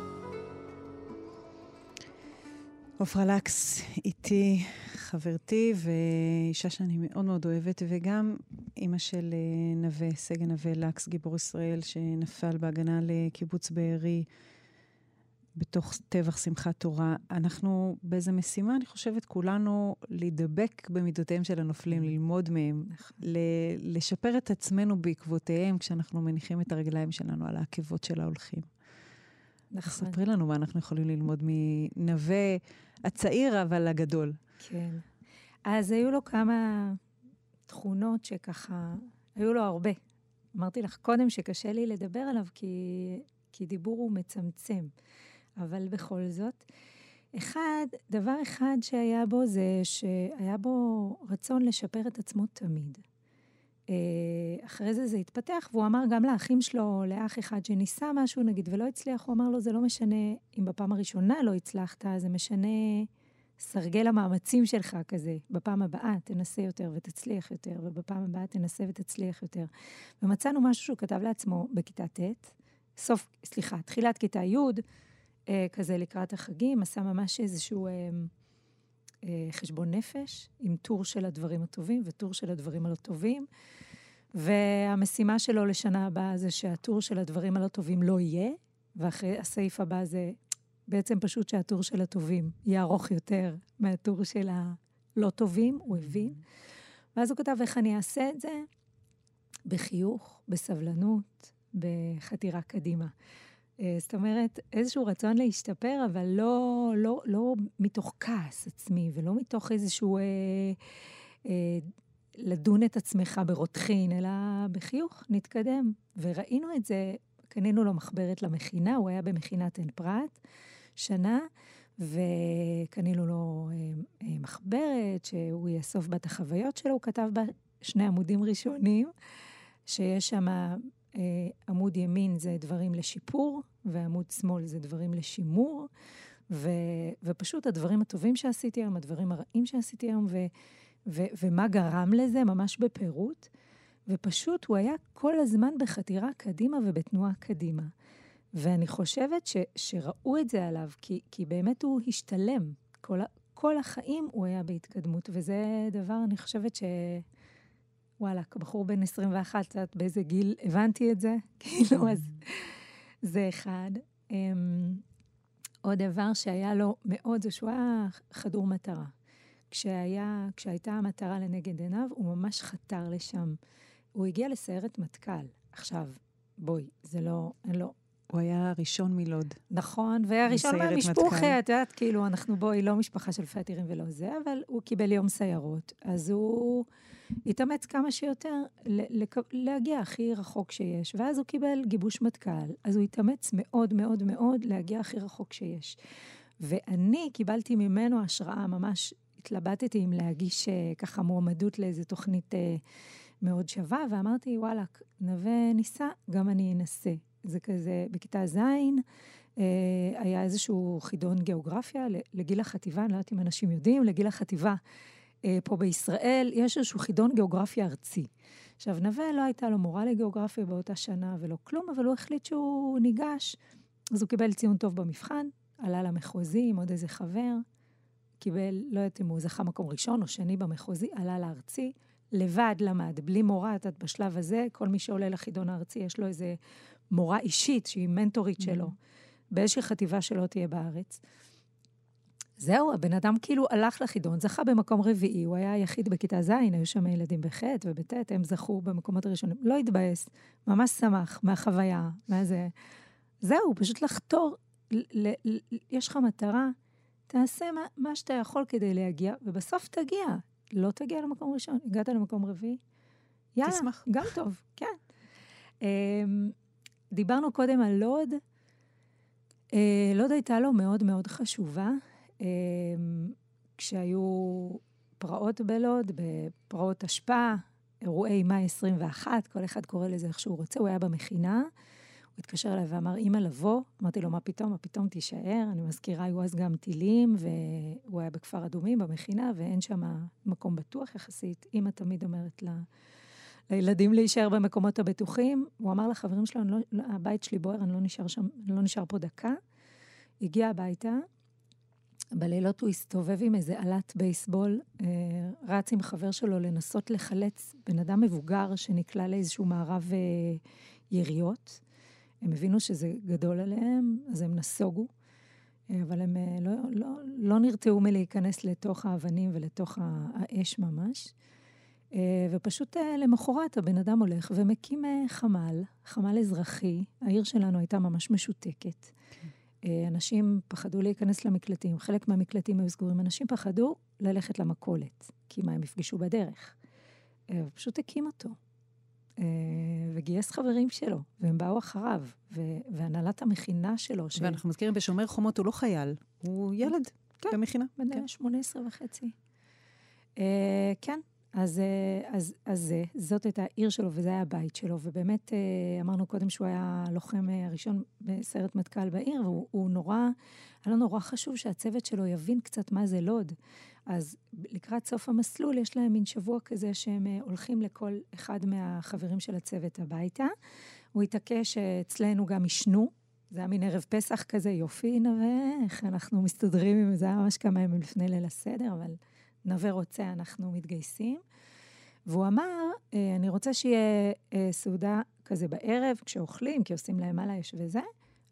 עפרה לקס איתי, חברתי ואישה שאני מאוד מאוד אוהבת, וגם אימא של אה, נווה, סגן נווה לקס, גיבור ישראל, שנפל בהגנה לקיבוץ בארי בתוך טבח שמחת תורה. אנחנו באיזה משימה, אני חושבת, כולנו להידבק במידותיהם של הנופלים, ללמוד מהם, ל- לשפר את עצמנו בעקבותיהם כשאנחנו מניחים את הרגליים שלנו על העקבות של ההולכים. נכון. ספרי לנו מה אנחנו יכולים ללמוד מנווה הצעיר, אבל הגדול. כן. אז היו לו כמה תכונות שככה, היו לו הרבה. אמרתי לך קודם שקשה לי לדבר עליו כי, כי דיבור הוא מצמצם, אבל בכל זאת. אחד, דבר אחד שהיה בו זה שהיה בו רצון לשפר את עצמו תמיד. אה, אחרי זה זה התפתח, והוא אמר גם לאחים שלו, לאח אחד שניסה משהו נגיד ולא הצליח, הוא אמר לו, זה לא משנה אם בפעם הראשונה לא הצלחת, זה משנה סרגל המאמצים שלך כזה. בפעם הבאה תנסה יותר ותצליח יותר, ובפעם הבאה תנסה ותצליח יותר. ומצאנו משהו שהוא כתב לעצמו בכיתה ט', סוף, סליחה, תחילת כיתה י', כזה לקראת החגים, עשה ממש איזשהו... אה, אה, חשבון נפש, עם טור של הדברים הטובים וטור של הדברים הלא טובים. והמשימה שלו לשנה הבאה זה שהטור של הדברים הלא טובים לא יהיה, ואחרי הסעיף הבא זה בעצם פשוט שהטור של הטובים יהיה ארוך יותר מהטור של הלא טובים, הוא הבין. ואז הוא כתב איך אני אעשה את זה? בחיוך, בסבלנות, בחתירה קדימה. אה, זאת אומרת, איזשהו רצון להשתפר, אבל לא, לא, לא מתוך כעס עצמי, ולא מתוך איזשהו אה, אה, לדון את עצמך ברותחין, אלא בחיוך, נתקדם. וראינו את זה, קנינו לו מחברת למכינה, הוא היה במכינת עין פרת, שנה, וקנינו לו אה, אה, מחברת שהוא יאסוף בה את החוויות שלו, הוא כתב בה שני עמודים ראשונים, שיש שם עמוד ימין זה דברים לשיפור, ועמוד שמאל זה דברים לשימור, ו, ופשוט הדברים הטובים שעשיתי היום, הדברים הרעים שעשיתי היום, ו, ו, ומה גרם לזה, ממש בפירוט. ופשוט הוא היה כל הזמן בחתירה קדימה ובתנועה קדימה. ואני חושבת ש, שראו את זה עליו, כי, כי באמת הוא השתלם. כל, כל החיים הוא היה בהתקדמות, וזה דבר, אני חושבת ש... וואלה, בחור בן 21, קצת באיזה גיל הבנתי את זה, כאילו, אז זה אחד. Um, עוד דבר שהיה לו מאוד, זה שהוא היה חדור מטרה. כשהיה, כשהייתה המטרה לנגד עיניו, הוא ממש חתר לשם. הוא הגיע לסיירת מטכ"ל. עכשיו, בואי, זה לא, אין לו... הוא היה הראשון מלוד. נכון, והיה ראשון מהמשפוחה, את יודעת, כאילו, אנחנו בואי, לא משפחה של פטרים ולא זה, אבל הוא קיבל יום סיירות. אז הוא התאמץ כמה שיותר להגיע הכי רחוק שיש, ואז הוא קיבל גיבוש מטכ"ל. אז הוא התאמץ מאוד מאוד מאוד להגיע הכי רחוק שיש. ואני קיבלתי ממנו השראה, ממש התלבטתי אם להגיש אה, ככה מועמדות לאיזו תוכנית אה, מאוד שווה, ואמרתי, וואלה, נווה ניסה, גם אני אנסה. זה כזה, בכיתה ז', אה, היה איזשהו חידון גיאוגרפיה לגיל החטיבה, אני לא יודעת אם אנשים יודעים, לגיל החטיבה פה בישראל, יש איזשהו חידון גיאוגרפיה ארצי. עכשיו, נווה לא הייתה לו מורה לגיאוגרפיה באותה שנה ולא כלום, אבל הוא החליט שהוא ניגש. אז הוא קיבל ציון טוב במבחן, עלה למחוזי עם עוד איזה חבר, קיבל, לא יודעת אם הוא זכה מקום ראשון או שני במחוזי, עלה לארצי, לבד למד, בלי מורה, את יודעת, בשלב הזה, כל מי שעולה לחידון הארצי, יש לו איזה מורה אישית שהיא מנטורית שלו, mm-hmm. באיזושהי חטיבה שלא תהיה בארץ. זהו, הבן אדם כאילו הלך לחידון, זכה במקום רביעי, הוא היה היחיד בכיתה ז', היו שם ילדים בח' ובט', הם זכו במקומות הראשונים. לא התבאס, ממש שמח מהחוויה, מה זה. זהו, פשוט לחתור, ל- ל- ל- יש לך מטרה, תעשה מה, מה שאתה יכול כדי להגיע, ובסוף תגיע. לא תגיע למקום ראשון, הגעת למקום רביעי, יאללה, תשמח. גם טוב, כן. אמ, דיברנו קודם על לוד. אה, לוד הייתה לו מאוד מאוד חשובה. אמ, כשהיו פרעות בלוד, בפרעות אשפה, אירועי מאי 21, כל אחד קורא לזה איך שהוא רוצה, הוא היה במכינה. הוא התקשר אליי ואמר, אמא, לבוא? אמרתי לו, מה פתאום? מה פתאום תישאר? אני מזכירה, היו אז גם טילים, והוא היה בכפר אדומים, במכינה, ואין שם מקום בטוח יחסית. אמא תמיד אומרת לה, לילדים להישאר במקומות הבטוחים. הוא אמר לחברים שלו, לא, הבית שלי בוער, אני לא נשאר שם, אני לא נשאר פה דקה. הגיע הביתה, בלילות הוא הסתובב עם איזה עלת בייסבול, אה, רץ עם חבר שלו לנסות לחלץ בן אדם מבוגר שנקלע לאיזשהו מערב אה, יריות. הם הבינו שזה גדול עליהם, אז הם נסוגו, אה, אבל הם לא, לא, לא נרתעו מלהיכנס לתוך האבנים ולתוך האש ממש. ופשוט למחרת הבן אדם הולך ומקים חמ"ל, חמ"ל אזרחי. העיר שלנו הייתה ממש משותקת. אה, אנשים פחדו להיכנס למקלטים, חלק מהמקלטים היו סגורים. אנשים פחדו ללכת למכולת, כי מה, הם יפגשו בדרך. אה, פשוט הקים אותו. אה, וגייס חברים שלו, והם באו אחריו, והנהלת המכינה שלו, ש... ואנחנו מזכירים, בשומר חומות הוא לא חייל, הוא ילד כן. במכינה. בן כן. 18 וחצי. אה, כן, אז, אה, אז, אז זה, זאת הייתה העיר שלו וזה היה הבית שלו, ובאמת אה, אמרנו קודם שהוא היה הלוחם אה, הראשון בסיירת מטכ"ל בעיר, והוא הוא נורא, היה לו נורא חשוב שהצוות שלו יבין קצת מה זה לוד. אז לקראת סוף המסלול יש להם מין שבוע כזה שהם אה, הולכים לכל אחד מהחברים של הצוות הביתה. הוא התעקש שאצלנו גם ישנו, זה היה מין ערב פסח כזה, יופי, נווה, איך אנחנו מסתדרים עם זה, היה ממש כמה ימים לפני ליל הסדר, אבל נווה רוצה, אנחנו מתגייסים. והוא אמר, אה, אני רוצה שיהיה אה, סעודה כזה בערב, כשאוכלים, כי עושים להם על האש וזה.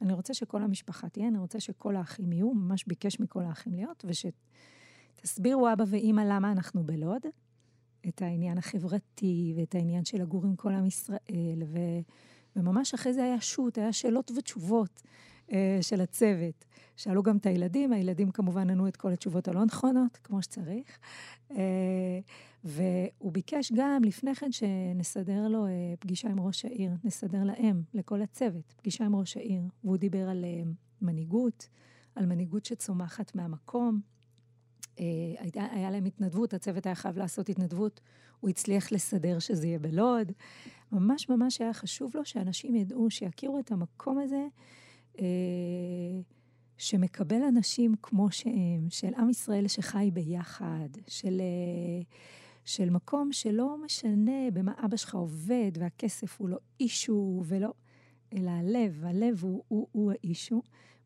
אני רוצה שכל המשפחה תהיה, אני רוצה שכל האחים יהיו, ממש ביקש מכל האחים להיות, ושתסבירו אבא ואימא למה אנחנו בלוד, את העניין החברתי ואת העניין של לגור עם כל עם ישראל, ו... וממש אחרי זה היה שו"ת, היה שאלות ותשובות של הצוות. שאלו גם את הילדים, הילדים כמובן ענו את כל התשובות הלא נכונות, כמו שצריך. אה, והוא ביקש גם לפני כן שנסדר לו אה, פגישה עם ראש העיר, נסדר להם, לכל הצוות, פגישה עם ראש העיר. והוא דיבר על אה, מנהיגות, על מנהיגות שצומחת מהמקום. אה, הייתה, היה להם התנדבות, הצוות היה חייב לעשות התנדבות, הוא הצליח לסדר שזה יהיה בלוד. ממש ממש היה חשוב לו שאנשים ידעו, שיכירו את המקום הזה, אה, שמקבל אנשים כמו שהם, של עם ישראל שחי ביחד, של, אה, של מקום שלא משנה במה אבא שלך עובד, והכסף הוא לא אישו ולא... אלא הלב, הלב הוא, הוא, הוא האישו.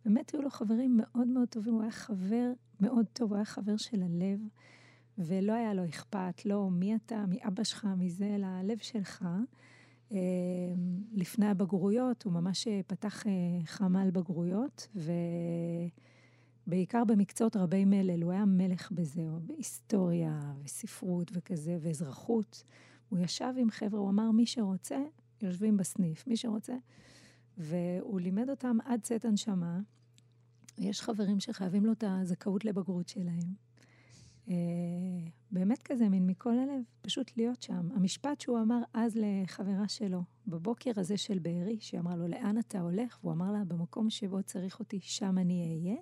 באמת היו לו חברים מאוד מאוד טובים, הוא היה חבר מאוד טוב, הוא היה חבר של הלב, ולא היה לו אכפת, לא מי אתה, מאבא שלך, מזה, אלא הלב שלך. אה, לפני הבגרויות, הוא ממש אה, פתח אה, חמ"ל בגרויות, ובעיקר במקצועות רבי מלל, הוא היה מלך בזה, בהיסטוריה וספרות וכזה, ואזרחות. הוא ישב עם חבר'ה, הוא אמר, מי שרוצה, יושבים בסניף, מי שרוצה. והוא לימד אותם עד צאת הנשמה. יש חברים שחייבים לו את הזכאות לבגרות שלהם. אה, באמת כזה, מין מכל הלב, פשוט להיות שם. המשפט שהוא אמר אז לחברה שלו, בבוקר הזה של בארי, שהיא אמרה לו, לאן אתה הולך? והוא אמר לה, במקום שבו צריך אותי, שם אני אהיה.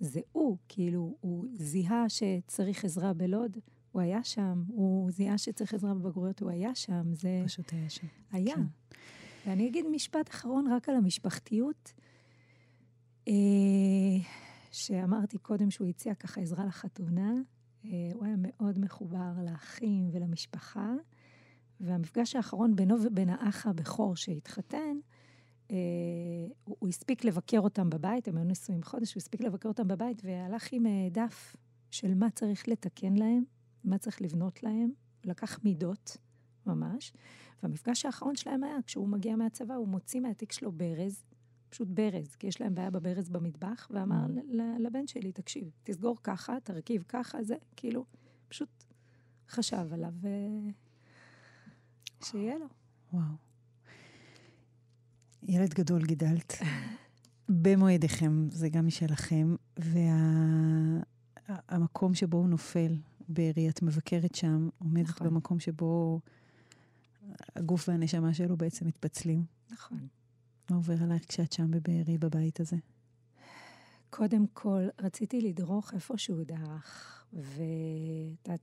זה הוא, כאילו, הוא זיהה שצריך עזרה בלוד, הוא היה שם, הוא זיהה שצריך עזרה בבגרויות, הוא היה שם, זה... פשוט היה שם. היה. כן. ואני אגיד משפט אחרון רק על המשפחתיות, אה, שאמרתי קודם שהוא הציע ככה עזרה לחתונה. אה, הוא היה מאוד מחובר לאחים ולמשפחה, והמפגש האחרון בינו ובין האח הבכור שהתחתן, אה, הוא, הוא הספיק לבקר אותם בבית, הם היו נשואים חודש, הוא הספיק לבקר אותם בבית, והלך עם אה, דף של מה צריך לתקן להם, מה צריך לבנות להם, לקח מידות, ממש. והמפגש האחרון שלהם היה, כשהוא מגיע מהצבא, הוא מוציא מהתיק שלו ברז, פשוט ברז, כי יש להם בעיה בברז במטבח, ואמר Mm. ל- לבן שלי, תקשיב, תסגור ככה, תרכיב ככה, זה, כאילו, פשוט חשב עליו, ו... שיהיה לו. וואו. ילד גדול גידלת. במו ידיכם, זה גם משלכם, והמקום שבו הוא נופל, בארי, את מבקרת שם, עומדת נכון. במקום שבו הגוף והנשמה שלו בעצם מתפצלים. נכון. מה עובר עלייך כשאת שם בבארי, בבית הזה? קודם כל, רציתי לדרוך איפה שהוא דרך, וזה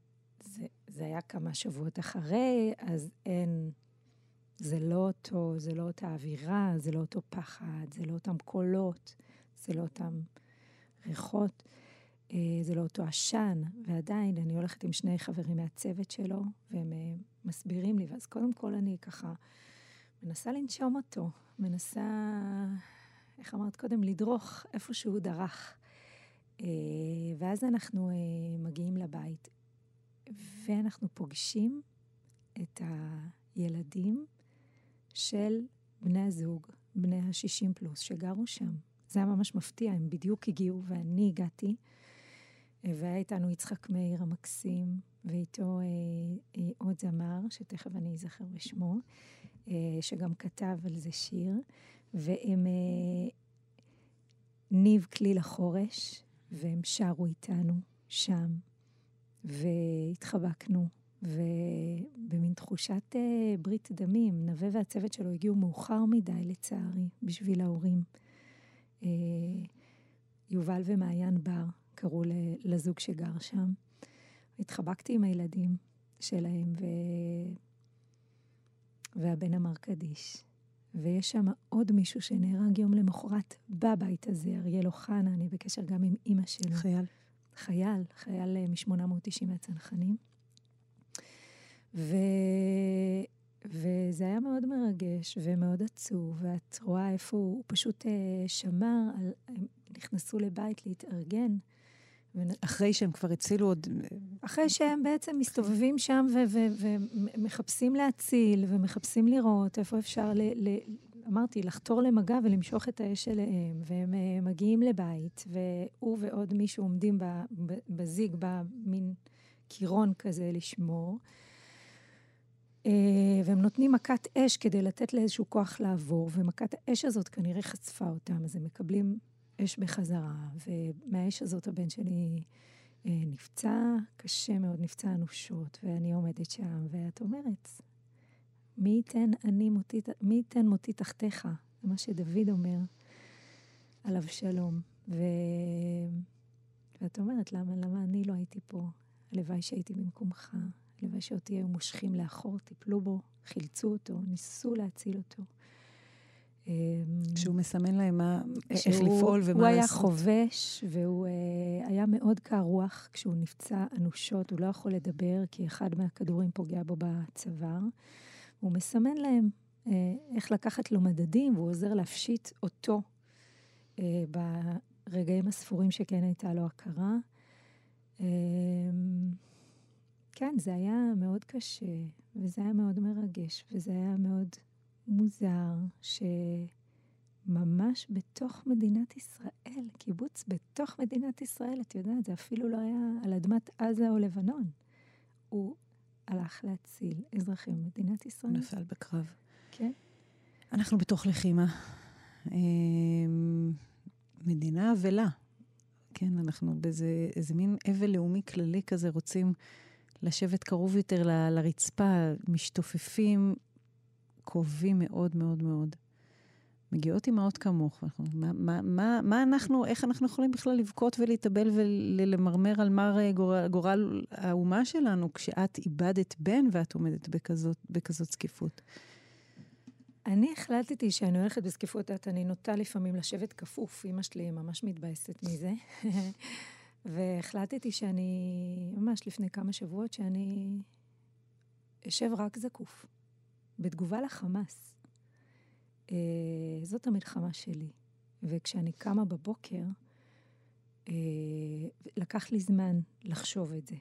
זה היה כמה שבועות אחרי, אז אין, זה לא אותו, זה לא אותה אווירה, זה לא אותו פחד, זה לא אותם קולות, זה לא אותם ריחות, אה, זה לא אותו עשן, ועדיין אני הולכת עם שני חברים מהצוות שלו, והם אה, מסבירים לי, ואז קודם כל אני ככה מנסה לנשום אותו, מנסה איך אמרת קודם? לדרוך איפה שהוא דרך. אה, ואז אנחנו אה, מגיעים לבית, ואנחנו פוגשים את הילדים של בני הזוג, בני ה-60 פלוס, שגרו שם. זה היה ממש מפתיע, הם בדיוק הגיעו ואני הגעתי, והיה איתנו יצחק מאיר המקסים, ואיתו אה, אה, עוד זמר, שתכף אני אזכר בשמו, שגם כתב על זה שיר. והם אה, ניב כליל החורש, והם שרו איתנו שם, והתחבקנו, ובמין תחושת אה, ברית דמים, נווה והצוות שלו הגיעו מאוחר מדי, לצערי, בשביל ההורים. אה, יובל ומעיין בר קראו לזוג שגר שם. התחבקתי עם הילדים שלהם, ו... והבן אמר קדיש. ויש שם עוד מישהו שנהרג יום למחרת בבית הזה, אריאל אוחנה, אני בקשר גם עם אימא שלו. חייל. חייל, חייל אה, מ-890 מהצנחנים. ו... וזה היה מאוד מרגש ומאוד עצוב, ואת רואה איפה הוא, הוא פשוט אה, שמר, על, הם נכנסו לבית להתארגן. אחרי שהם כבר הצילו עוד... אחרי שהם בעצם מסתובבים שם ומחפשים להציל ומחפשים לראות איפה אפשר, ל- ל- אמרתי, לחתור למגע ולמשוך את האש אליהם, והם אה, מגיעים לבית, והוא ועוד מישהו עומדים בזיג, במין קירון כזה לשמור, אה, והם נותנים מכת אש כדי לתת לאיזשהו כוח לעבור, ומכת האש הזאת כנראה חשפה אותם, אז הם מקבלים אש בחזרה, ומהאש הזאת הבן שלי... אה, נפצע קשה מאוד, נפצע אנושות, ואני עומדת שם, ואת אומרת, מי ייתן אני מותי, מי ייתן מותי תחתיך? זה מה שדוד אומר על אבשלום. ו... ואת אומרת, למה, למה אני לא הייתי פה? הלוואי שהייתי במקומך, הלוואי שאותי היו מושכים לאחור, טיפלו בו, חילצו אותו, ניסו להציל אותו. אמ, שהוא מסמן להם מה, איך שהוא- לפעול ומה הוא היה לעשות. חובש, והוא uh, היה מאוד קר רוח כשהוא נפצע אנושות, הוא לא יכול לדבר, כי אחד מהכדורים פוגע בו בצוואר. הוא מסמן להם uh, איך לקחת לו מדדים, והוא עוזר להפשיט אותו uh, ברגעים הספורים שכן הייתה לו הכרה. Um, כן, זה היה מאוד קשה, וזה היה מאוד מרגש, וזה היה מאוד מוזר, ש... ממש בתוך מדינת ישראל, קיבוץ בתוך מדינת ישראל, את יודעת, זה אפילו לא היה על אדמת עזה או לבנון. הוא הלך להציל אזרחים במדינת ישראל. נפל בקרב. כן. אנחנו בתוך לחימה. אמ, מדינה אבלה. כן, אנחנו באיזה איזה מין אבל לאומי כללי כזה, רוצים לשבת קרוב יותר ל- לרצפה, משתופפים, קרובים מאוד מאוד מאוד. מגיעות אימהות כמוך, מה, מה, מה, מה אנחנו, איך אנחנו יכולים בכלל לבכות ולהתאבל ולמרמר על מר אה, גורל, גורל האומה שלנו, כשאת איבדת בן ואת עומדת בכזאת, בכזאת זקיפות? אני החלטתי שאני הולכת בזקיפות, את אני נוטה לפעמים לשבת כפוף, אמא שלי ממש מתבאסת מזה. והחלטתי שאני, ממש לפני כמה שבועות, שאני אשב רק זקוף, בתגובה לחמאס. אה, זאת המלחמה שלי. וכשאני קמה בבוקר, אה, לקח לי זמן לחשוב את זה.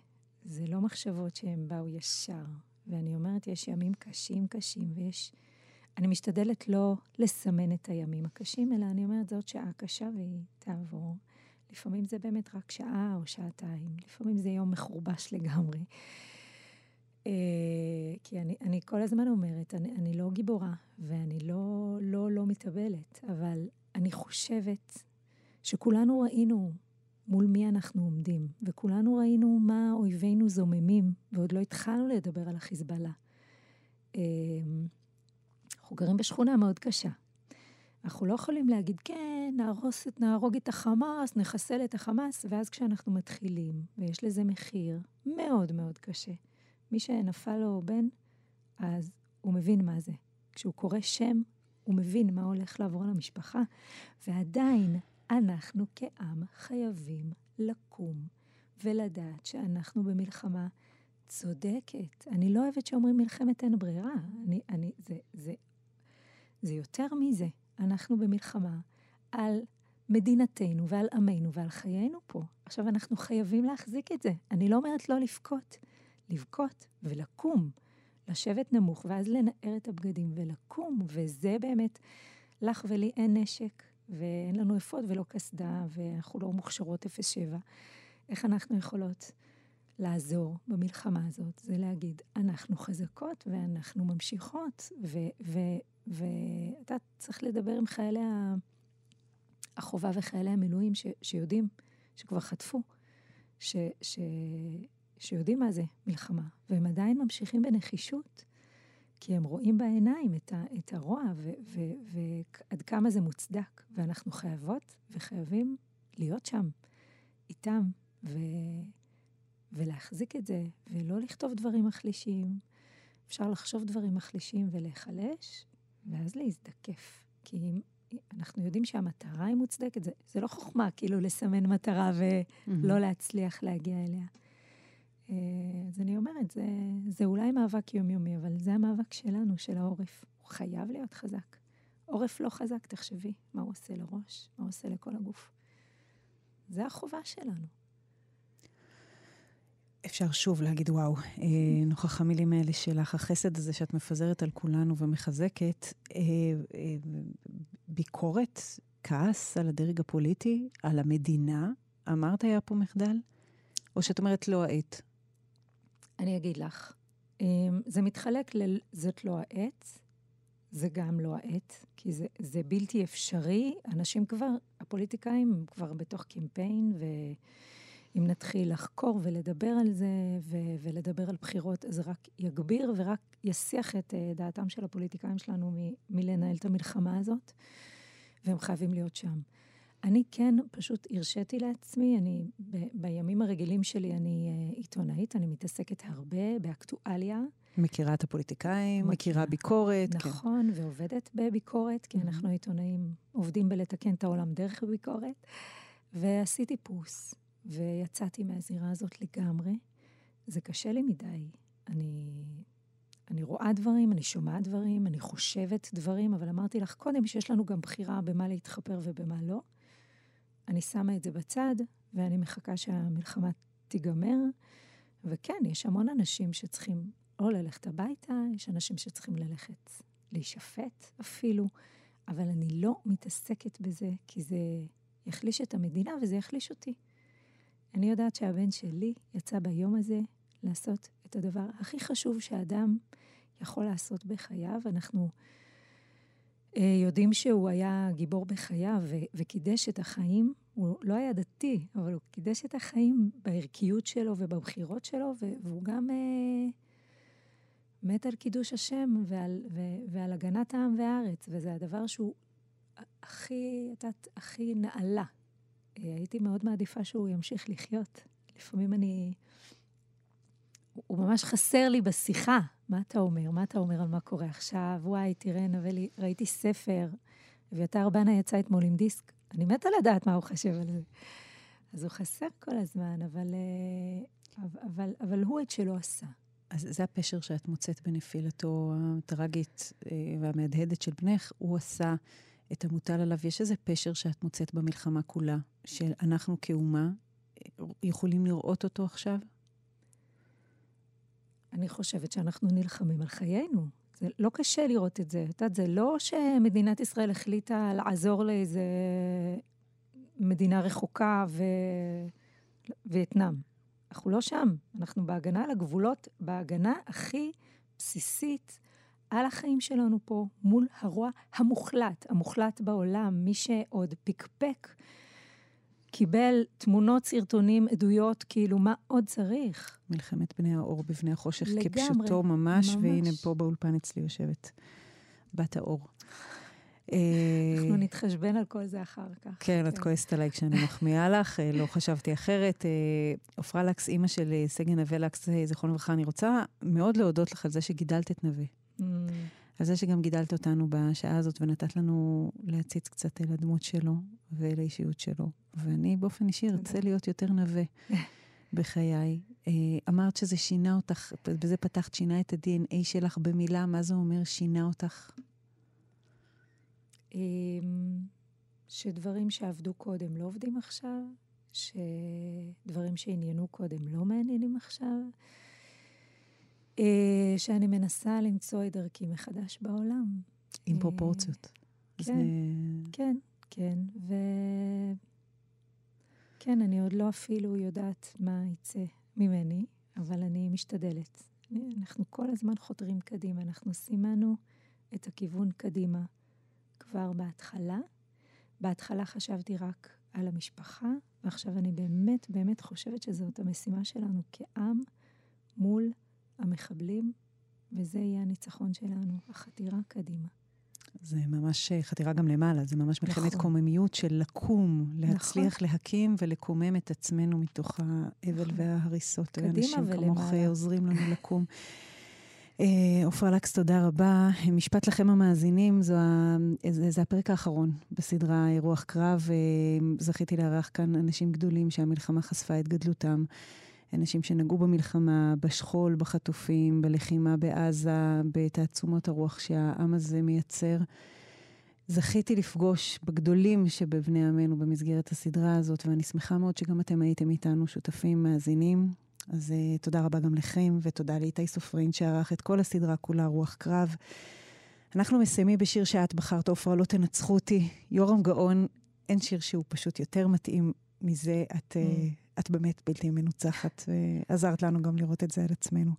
זה לא מחשבות שהן באו ישר. ואני אומרת, יש ימים קשים קשים, ויש אני משתדלת לא לסמן את הימים הקשים, אלא אני אומרת, זאת שעה קשה והיא תעבור. לפעמים זה באמת רק שעה או שעתיים, לפעמים זה יום מחורבש לגמרי. אה, כי אני, אני כל הזמן אומרת, אני, אני לא גיבורה ואני לא, לא, לא מתאבלת, אבל אני חושבת שכולנו ראינו מול מי אנחנו עומדים, וכולנו ראינו מה אויבינו זוממים, ועוד לא התחלנו לדבר על החיזבאללה. אה, אנחנו גרים בשכונה מאוד קשה. אנחנו לא יכולים להגיד, כן, נהרוס נהרוג את החמאס, נחסל את החמאס, ואז כשאנחנו מתחילים, ויש לזה מחיר מאוד מאוד קשה, מי שנפל לו בן, אז הוא מבין מה זה. כשהוא קורא שם, הוא מבין מה הולך לעבור על המשפחה, ועדיין אנחנו כעם חייבים לקום ולדעת שאנחנו במלחמה צודקת. אני לא אוהבת שאומרים מלחמת אין ברירה. אני, אני, זה, זה, זה יותר מזה. אנחנו במלחמה על מדינתנו ועל עמנו ועל חיינו פה. עכשיו, אנחנו חייבים להחזיק את זה. אני לא אומרת לא לבכות. לבכות ולקום, לשבת נמוך, ואז לנער את הבגדים ולקום, וזה באמת, לך ולי אין נשק, ואין לנו אפוד ולא קסדה, ואנחנו לא מוכשרות 07. איך אנחנו יכולות לעזור במלחמה הזאת? זה להגיד, אנחנו חזקות ואנחנו ממשיכות, ואתה צריך לדבר עם חיילי החובה וחיילי המילואים ש, שיודעים, שכבר חטפו, ש, ש, שיודעים מה זה מלחמה, והם עדיין ממשיכים בנחישות, כי הם רואים בעיניים את, ה, את הרוע ועד כמה זה מוצדק, ואנחנו חייבות וחייבים להיות שם, איתם, ו, ולהחזיק את זה, ולא לכתוב דברים מחלישים. אפשר לחשוב דברים מחלישים ולהיחלש, ואז להזדקף. כי אנחנו יודעים שהמטרה היא מוצדקת, זה, זה לא חוכמה כאילו לסמן מטרה ולא mm-hmm. להצליח להגיע אליה. אה, אז אני אומרת, זה, זה אולי מאבק יומיומי, אבל זה המאבק שלנו, של העורף. הוא חייב להיות חזק. עורף לא חזק, תחשבי, מה הוא עושה לראש, מה הוא עושה לכל הגוף. זה החובה שלנו. אפשר שוב להגיד וואו, אה, נוכח המילים האלה שלך, החסד הזה שאת מפזרת על כולנו ומחזקת, אה, ביקורת, כעס על הדרג הפוליטי, על המדינה, אמרת היה פה מחדל? או שאת אומרת לא העת? אני אגיד לך, זה מתחלק ל... זאת לא העת, זה גם לא העת, כי זה, זה בלתי אפשרי. אנשים כבר, הפוליטיקאים כבר בתוך קמפיין, ו... אם נתחיל לחקור ולדבר על זה, ו- ולדבר על בחירות, זה רק יגביר ורק יסיח את uh, דעתם של הפוליטיקאים שלנו מ- מלנהל את המלחמה הזאת, והם חייבים להיות שם. אני כן פשוט הרשיתי לעצמי, אני, ב- בימים הרגילים שלי אני uh, עיתונאית, אני מתעסקת הרבה באקטואליה. מכירה את הפוליטיקאים, מכירה, מכירה ביקורת. כן. נכון, כן. ועובדת בביקורת, כי mm-hmm. אנחנו עיתונאים עובדים בלתקן את העולם דרך ביקורת. ועשיתי פוס, ויצאתי מהזירה הזאת לגמרי. זה קשה לי מדי. אני, אני רואה דברים, אני שומעת דברים, אני חושבת דברים, אבל אמרתי לך קודם שיש לנו גם בחירה במה להתחפר ובמה לא. אני שמה את זה בצד, ואני מחכה שהמלחמה תיגמר. וכן, יש המון אנשים שצריכים או ללכת הביתה, יש אנשים שצריכים ללכת להישפט אפילו, אבל אני לא מתעסקת בזה, כי זה יחליש את המדינה וזה יחליש אותי. אני יודעת שהבן שלי יצא ביום הזה לעשות את הדבר הכי חשוב שאדם יכול לעשות בחייו. אנחנו יודעים שהוא היה גיבור בחייו וקידש את החיים. הוא לא היה דתי, אבל הוא קידש את החיים בערכיות שלו ובבחירות שלו, והוא גם אה, מת על קידוש השם ועל, ו- ועל הגנת העם והארץ, וזה הדבר שהוא הכי, את יודעת, הכי נעלה הייתי מאוד מעדיפה שהוא ימשיך לחיות. לפעמים אני... הוא ממש חסר לי בשיחה. מה אתה אומר? מה אתה אומר על מה קורה עכשיו? וואי, תראה, נווה ראיתי ספר, אביתר בנה יצא אתמול עם דיסק. אני מתה לדעת מה הוא חושב על זה. אז הוא חסר כל הזמן, אבל, אה, אבל, אבל הוא את שלו עשה. אז זה הפשר שאת מוצאת בנפילתו הטרגית אה, והמהדהדת של בנך. הוא עשה את המוטל עליו. יש איזה פשר שאת מוצאת במלחמה כולה, שאנחנו כאומה יכולים לראות אותו עכשיו? אני חושבת שאנחנו נלחמים על חיינו. זה לא קשה לראות את זה. את יודעת, זה לא שמדינת ישראל החליטה לעזור לאיזה מדינה רחוקה ו... וייטנאם. אנחנו לא שם, אנחנו בהגנה על הגבולות, בהגנה הכי בסיסית על החיים שלנו פה, מול הרוע המוחלט, המוחלט בעולם, מי שעוד פקפק, קיבל תמונות, סרטונים, עדויות, כאילו, מה עוד צריך? מלחמת בני האור בבני החושך, לגמרי, כפשוטו ממש, ממש. והנה פה באולפן אצלי יושבת בת האור. אה, אנחנו נתחשבן על כל זה אחר כך. כן, את כועסת עליי כשאני מחמיאה לך, אה, לא חשבתי אחרת. אה, עפרה לקס, אימא של סגן נווה לקס, זיכרונו לברכה, אני רוצה מאוד להודות לך על זה שגידלת את נווה. על זה שגם גידלת אותנו בשעה הזאת ונתת לנו להציץ קצת אל הדמות שלו ואל האישיות שלו. ואני באופן אישי ארצה להיות יותר נווה בחיי. אה, אמרת שזה שינה אותך, בזה פתחת, שינה את ה-DNA שלך במילה, מה זה אומר שינה אותך? אמ, שדברים שעבדו קודם לא עובדים עכשיו, שדברים שעניינו קודם לא מעניינים עכשיו, שאני מנסה למצוא את דרכי מחדש בעולם. עם אה, פרופורציות. כן. אה, כן, כן, ו... כן, אני עוד לא אפילו יודעת מה יצא ממני, אבל אני משתדלת. אנחנו כל הזמן חותרים קדימה, אנחנו סימנו את הכיוון קדימה כבר בהתחלה. בהתחלה חשבתי רק על המשפחה, ועכשיו אני באמת באמת חושבת שזאת המשימה שלנו כעם מול המחבלים, וזה יהיה הניצחון שלנו, החתירה קדימה. זה ממש אה, חתירה גם למעלה, זה ממש מלחמת נכון. קוממיות של לקום, להצליח נכון. להקים ולקומם את עצמנו מתוך האבל נכון. וההריסות. קדימה ואנשים כמוך ולמעלה. אה, עוזרים לנו לקום. אה, עופרה לקס, תודה רבה. משפט לכם המאזינים, זו ה... זה, זה הפרק האחרון בסדרה רוח קרב. אה, זכיתי לארח כאן אנשים גדולים שהמלחמה חשפה את גדלותם. אנשים שנגעו במלחמה, בשכול, בחטופים, בלחימה בעזה, בתעצומות הרוח שהעם הזה מייצר. זכיתי לפגוש בגדולים שבבני עמנו במסגרת הסדרה הזאת, ואני שמחה מאוד שגם אתם הייתם איתנו שותפים, מאזינים. אז uh, תודה רבה גם לכם, ותודה לאיתי סופרין שערך את כל הסדרה כולה רוח קרב. אנחנו מסיימים בשיר שאת בחרת, עופרה, לא תנצחו אותי. יורם גאון, אין שיר שהוא פשוט יותר מתאים מזה. את, uh, את באמת בלתי מנוצחת, ועזרת לנו גם לראות את זה על עצמנו.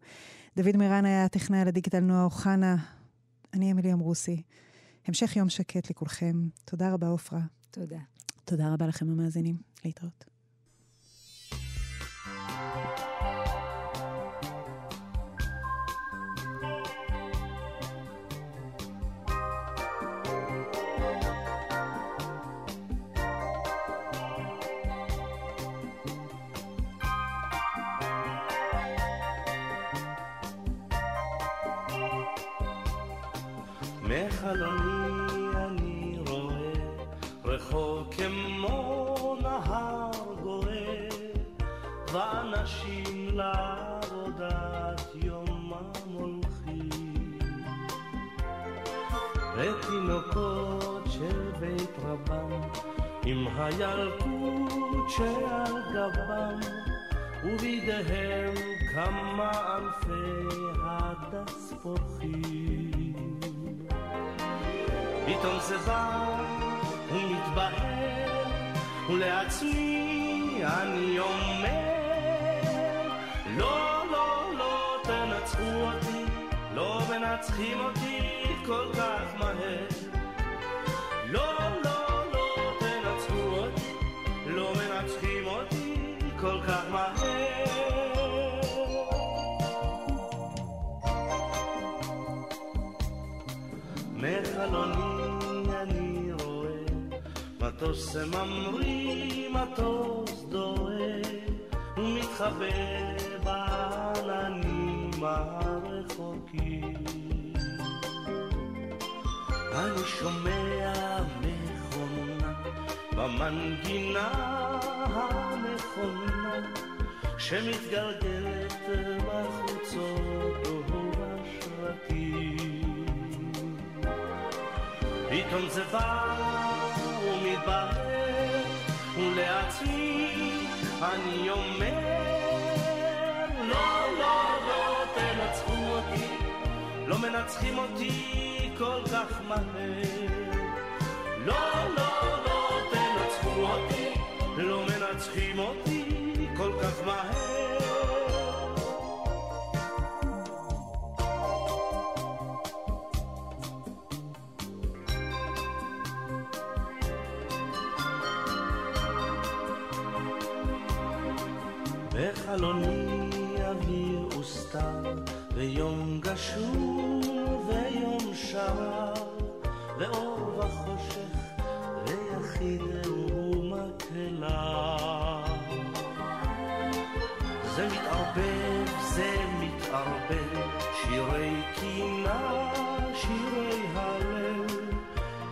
דוד מירן היה הטכנאי על הדיגיטל, נועה אוחנה. אני אמילי אמרוסי. המשך יום שקט לכולכם. תודה רבה, עופרה. תודה. תודה רבה לכם המאזינים. להתראות. מחלוני אני רואה רחוב כמו נהר גואה ואנשים לעבודת יומם הולכים. ותינוקות של בית רבם עם הילקוט שעל גבם ובידיהם כמה ענפי הדס פורחים פתאום זה בא ומתבהר ולעצמי אני אומר לא, לא, לא תנצחו אותי לא מנצחים אותי כל כך מהר. לא, לא, לא תנצחו אותי לא מנצחים אותי כל כך מהר. מחלוני מטוס ממריא, מטוס דוהה ומתחבא בעננים הרחוקים. אני שומע מכונה במנגינה הנכונה שמתגלגלת בחוצות ובשרתים פתאום זה בא ומתבהר ולעצמי אני אומר לא, לא, לא תנצחו אותי לא מנצחים אותי כל כך מהר. לא, לא, לא תנצחו אותי, לא מנצחים אותי כל כך מהר. ויום גשור ויום שרר, ואור וחושך, ויחיד הוא מקהלה. זה מתערבב, זה מתערבב, שירי קינה, שירי הלב,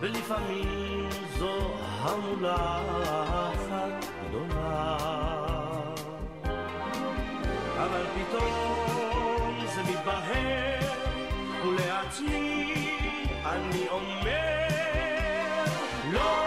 ולפעמים זו המולה אחת גדולה. אבל פתאום זה מתבהר, ולעצמי אני אומר, לא,